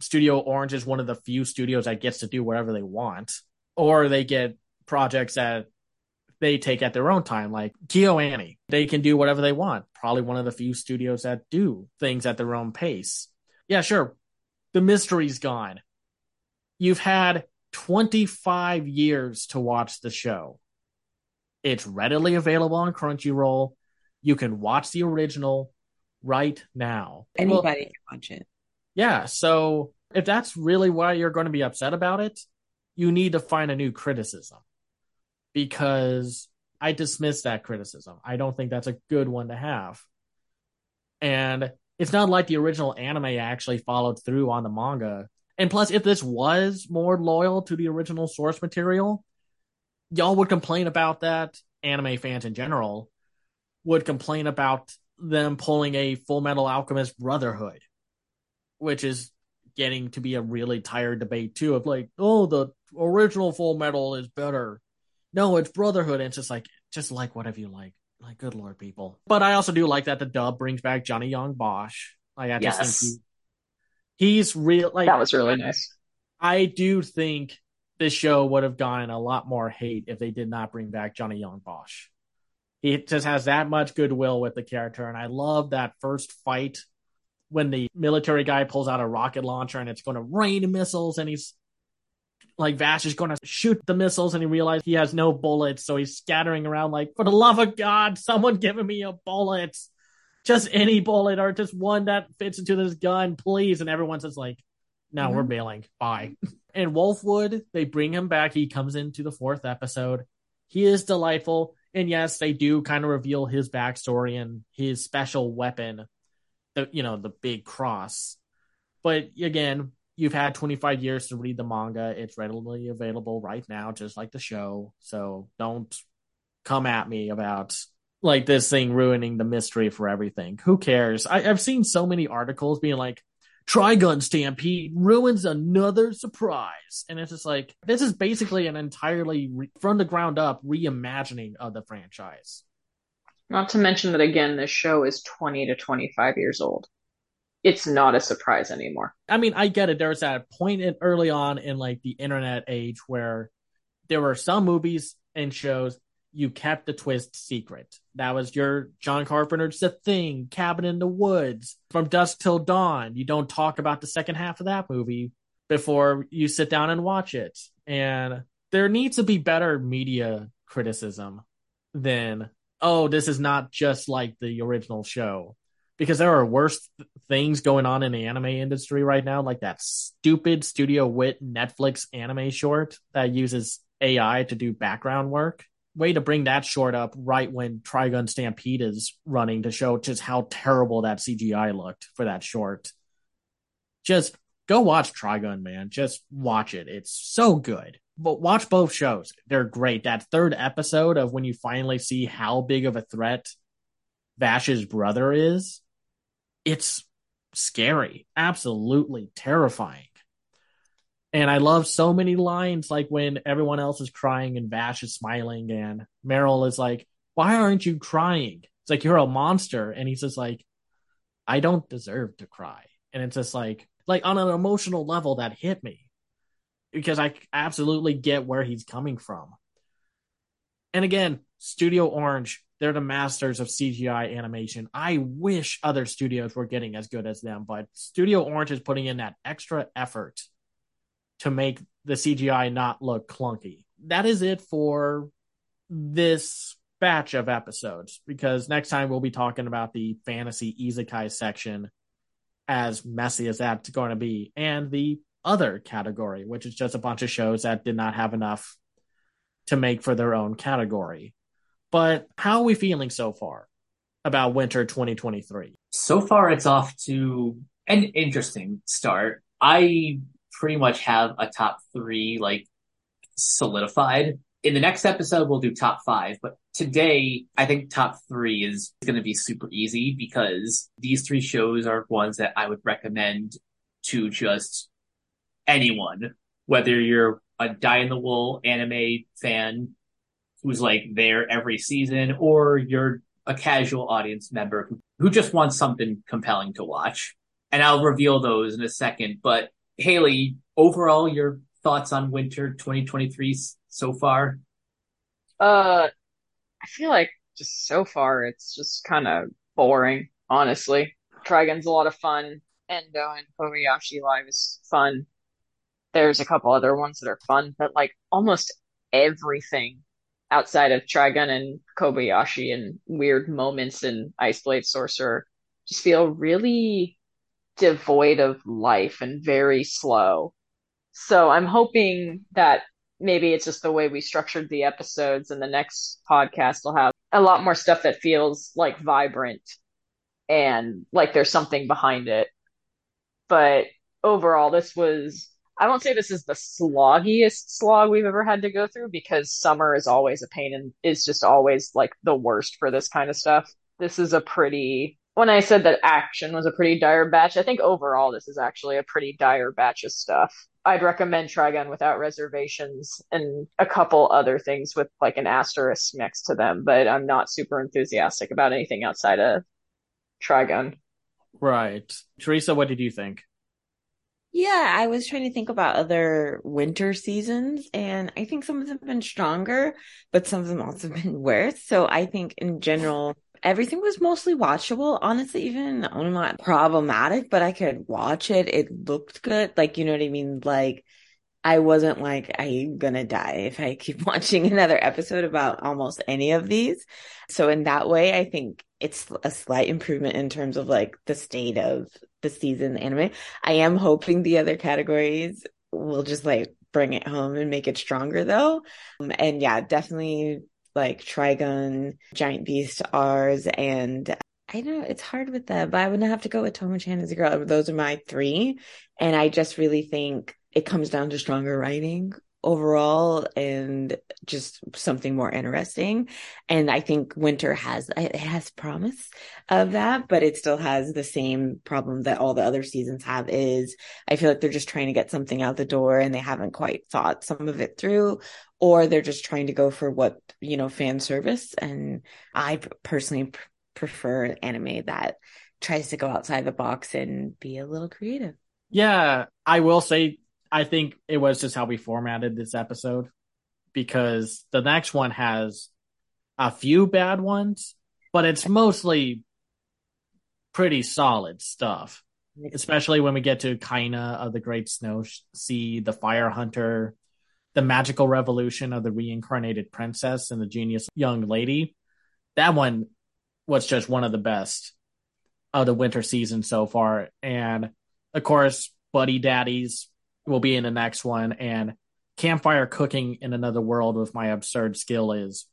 Studio Orange is one of the few studios that gets to do whatever they want, or they get projects that they take at their own time, like KyoAni. They can do whatever they want. Probably one of the few studios that do things at their own pace. Yeah, sure. The mystery's gone you've had 25 years to watch the show. It's readily available on Crunchyroll. You can watch the original right now. Anybody well, can watch it. Yeah. So if that's really why you're going to be upset about it, you need to find a new criticism because I dismiss that criticism. I don't think that's a good one to have. And it's not like the original anime actually followed through on the manga and plus, if this was more loyal to the original source material, y'all would complain about that. Anime fans in general would complain about them pulling a Full Metal Alchemist Brotherhood, which is getting to be a really tired debate too of like, oh, the original Full Metal is better. No, it's Brotherhood. And it's just like, just like whatever you like. Like, good lord, people. But I also do like that the dub brings back Johnny Yong Bosch. Like, I just Yes. think he, he's real. Like, that was really nice. I do think this show would have gotten a lot more hate if they did not bring back Johnny Yong Bosch. He just has that much goodwill with the character, and I love that first fight when the military guy pulls out a rocket launcher and it's going to rain missiles, and he's like Vash is going to shoot the missiles, and he realizes he has no bullets, so he's scattering around like, for the love of God, someone giving me a bullet, just any bullet or just one that fits into this gun, please. And everyone's just like, no, we're mm-hmm. bailing. Bye. And Wolfwood, they bring him back. He comes into the fourth episode. He is delightful. And yes, they do kind of reveal his backstory and his special weapon, the you know, the big cross. But again, you've had 25 years to read the manga. It's readily available right now, just like the show. So don't come at me about like this thing ruining the mystery for everything. Who cares? I, I've seen so many articles being like, Trigun Stampede ruins another surprise. And it's just like, this is basically an entirely re- from the ground up reimagining of the franchise. Not to mention that again, this show is 20 to 25 years old. It's not a surprise anymore. I mean, I get it. There was that point in early on in like the internet age where there were some movies and shows you kept the twist secret. That was your John Carpenter's The Thing, Cabin in the Woods, From Dusk Till Dawn. You don't talk about the second half of that movie before you sit down and watch it. And there needs to be better media criticism than, oh, this is not just like the original show. Because there are worse th- things going on in the anime industry right now, like that stupid Studio Wit Netflix anime short that uses AI to do background work way to bring that short up right when Trigun Stampede is running to show just how terrible that CGI looked for that short. Just go watch Trigun, man. Just watch it. It's so good. But watch both shows. They're great. That third episode of when you finally see how big of a threat Vash's brother is, it's scary. Absolutely terrifying. And I love so many lines like when everyone else is crying and Vash is smiling and Meryl is like, Why aren't you crying? It's like you're a monster. And he's just like, I don't deserve to cry. And it's just like like on an emotional level that hit me. Because I absolutely get where he's coming from. And again, Studio Orange, they're the masters of CGI animation. I wish other studios were getting as good as them, but Studio Orange is putting in that extra effort to make the CGI not look clunky. That is it for this batch of episodes because next time we'll be talking about the fantasy isekai section as messy as that's going to be and the other category which is just a bunch of shows that did not have enough to make for their own category. But how are we feeling so far about winter 2023? So far, it's off to an interesting start. I pretty much have a top three like solidified. In the next episode, we'll do top five, but today I think top three is going to be super easy because these three shows are ones that I would recommend to just anyone, whether you're a die in the wool anime fan who's like there every season, or you're a casual audience member who, just wants something compelling to watch. And I'll reveal those in a second. But Haley, overall, your thoughts on winter 2023 so far? Uh, I feel like just so far it's just kind of boring, honestly. Trigun's a lot of fun. Endo and Kobayashi Live is fun. There's a couple other ones that are fun, but like almost everything outside of Trigun and Kobayashi and weird moments in Ice Blade Sorcerer just feel really devoid of life and very slow. So I'm hoping that maybe it's just the way we structured the episodes and the next podcast will have a lot more stuff that feels like vibrant and like there's something behind it. But overall, this was, I won't say this is the sloggiest slog we've ever had to go through because summer is always a pain and is just always like the worst for this kind of stuff. This is a pretty when I said that action was a pretty dire batch, I think overall this is actually a pretty dire batch of stuff. I'd recommend Trigun without reservations and a couple other things with like an asterisk next to them, but I'm not super enthusiastic about anything outside of Trigun. Right. Teresa, what did you think? Yeah, I was trying to think about other winter seasons, and I think some of them have been stronger, but some of them also have been worse. So I think in general, everything was mostly watchable. Honestly, even I'm not problematic, but I could watch it. It looked good. Like, you know what I mean? Like, I wasn't like, I'm gonna die if I keep watching another episode about almost any of these. So in that way, I think it's a slight improvement in terms of like the state of the season anime. I am hoping the other categories will just like bring it home and make it stronger though. Um, and yeah, definitely like Trigun, Giant Beast, Ars, and I know it's hard with that, but I would not have to go with Tomo-chan as a girl. Those are my three. And I just really think it comes down to stronger writing overall and just something more interesting. And I think winter has it has promise of that, but it still has the same problem that all the other seasons have is I feel like they're just trying to get something out the door and they haven't quite thought some of it through or they're just trying to go for what, you know, fan service and I personally pr- prefer anime that tries to go outside the box and be a little creative. Yeah, I will say I think it was just how we formatted this episode because the next one has a few bad ones, but it's mostly pretty solid stuff. Especially when we get to Kaina of the Great Snow Sea, the Fire Hunter, the magical revolution of the reincarnated princess and the genius young lady. That one was just one of the best of the winter season so far. And of course, Buddy Daddies will be in the next one. And campfire cooking in another world with my absurd skill is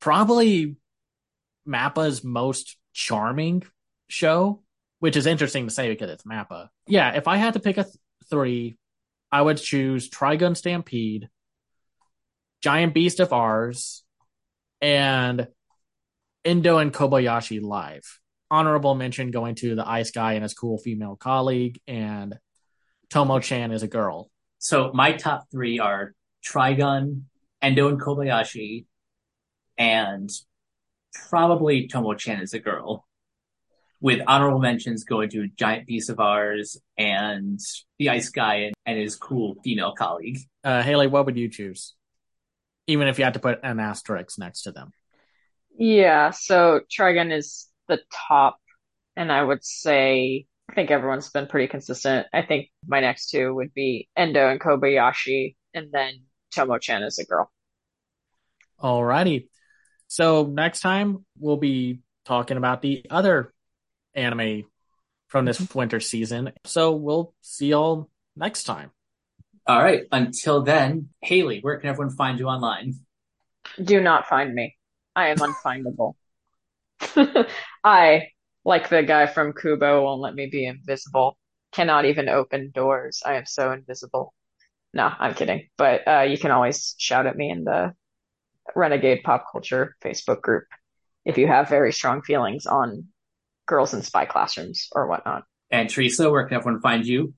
probably Mappa's most charming show, which is interesting to say because it's Mappa. Yeah, if I had to pick a th- three, I would choose Trigun Stampede, Giant Beast of Ars, and Endo and Kobayashi Live. Honorable mention going to the Ice Guy and his cool female colleague, and Tomo Chan is a girl. So my top three are Trigun, Endo and Kobayashi, and probably Tomo Chan is a girl. With honorable mentions going to Giant Beast of Ars and the Ice Guy and, and his cool female colleague. Uh, Haley, what would you choose? Even if you had to put an asterisk next to them. Yeah, so Trigun is the top, and I would say I think everyone's been pretty consistent. I think my next two would be Endo and Kobayashi, and then Tomo Chan as a girl. Alrighty. So next time we'll be talking about the other anime from this mm-hmm. winter season. So we'll see y'all next time. All right. Until then, Haley, where can everyone find you online? Do not find me. I am unfindable. I, like the guy from Kubo, won't let me be invisible. Cannot even open doors. I am so invisible. No, I'm kidding. But uh, you can always shout at me in the Renegade Pop Culture Facebook group if you have very strong feelings on girls in spy classrooms or whatnot. And Teresa, where can everyone find you?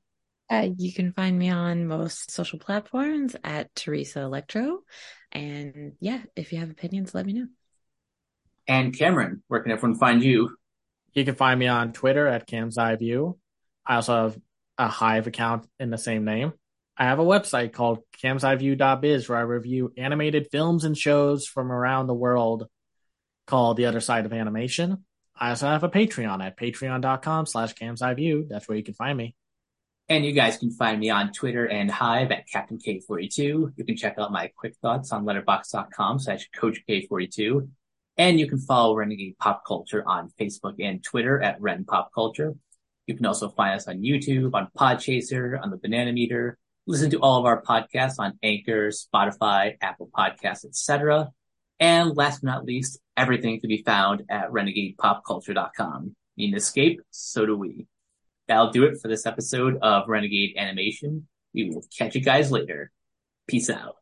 Uh, you can find me on most social platforms at Teresa Electro. And yeah, if you have opinions, let me know. And Cameron, where can everyone find you? You can find me on Twitter at Cam's Eye View. I also have a Hive account in the same name. I have a website called camseyeview.biz where I review animated films and shows from around the world called The Other Side of Animation. I also have a Patreon at patreon.com slash camseyeview. That's where you can find me. And you guys can find me on Twitter and Hive at Captain K42. You can check out my quick thoughts on letterboxd.com slash Coach K42. And you can follow Renegade Pop Culture on Facebook and Twitter at Ren Pop Culture. You can also find us on YouTube, on Podchaser, on the Banana Meter. Listen to all of our podcasts on Anchor, Spotify, Apple Podcasts, etc. And last but not least, everything can be found at renegadepopculture.com. Need an escape? So do we. That'll do it for this episode of Renegade Animation. We will catch you guys later. Peace out.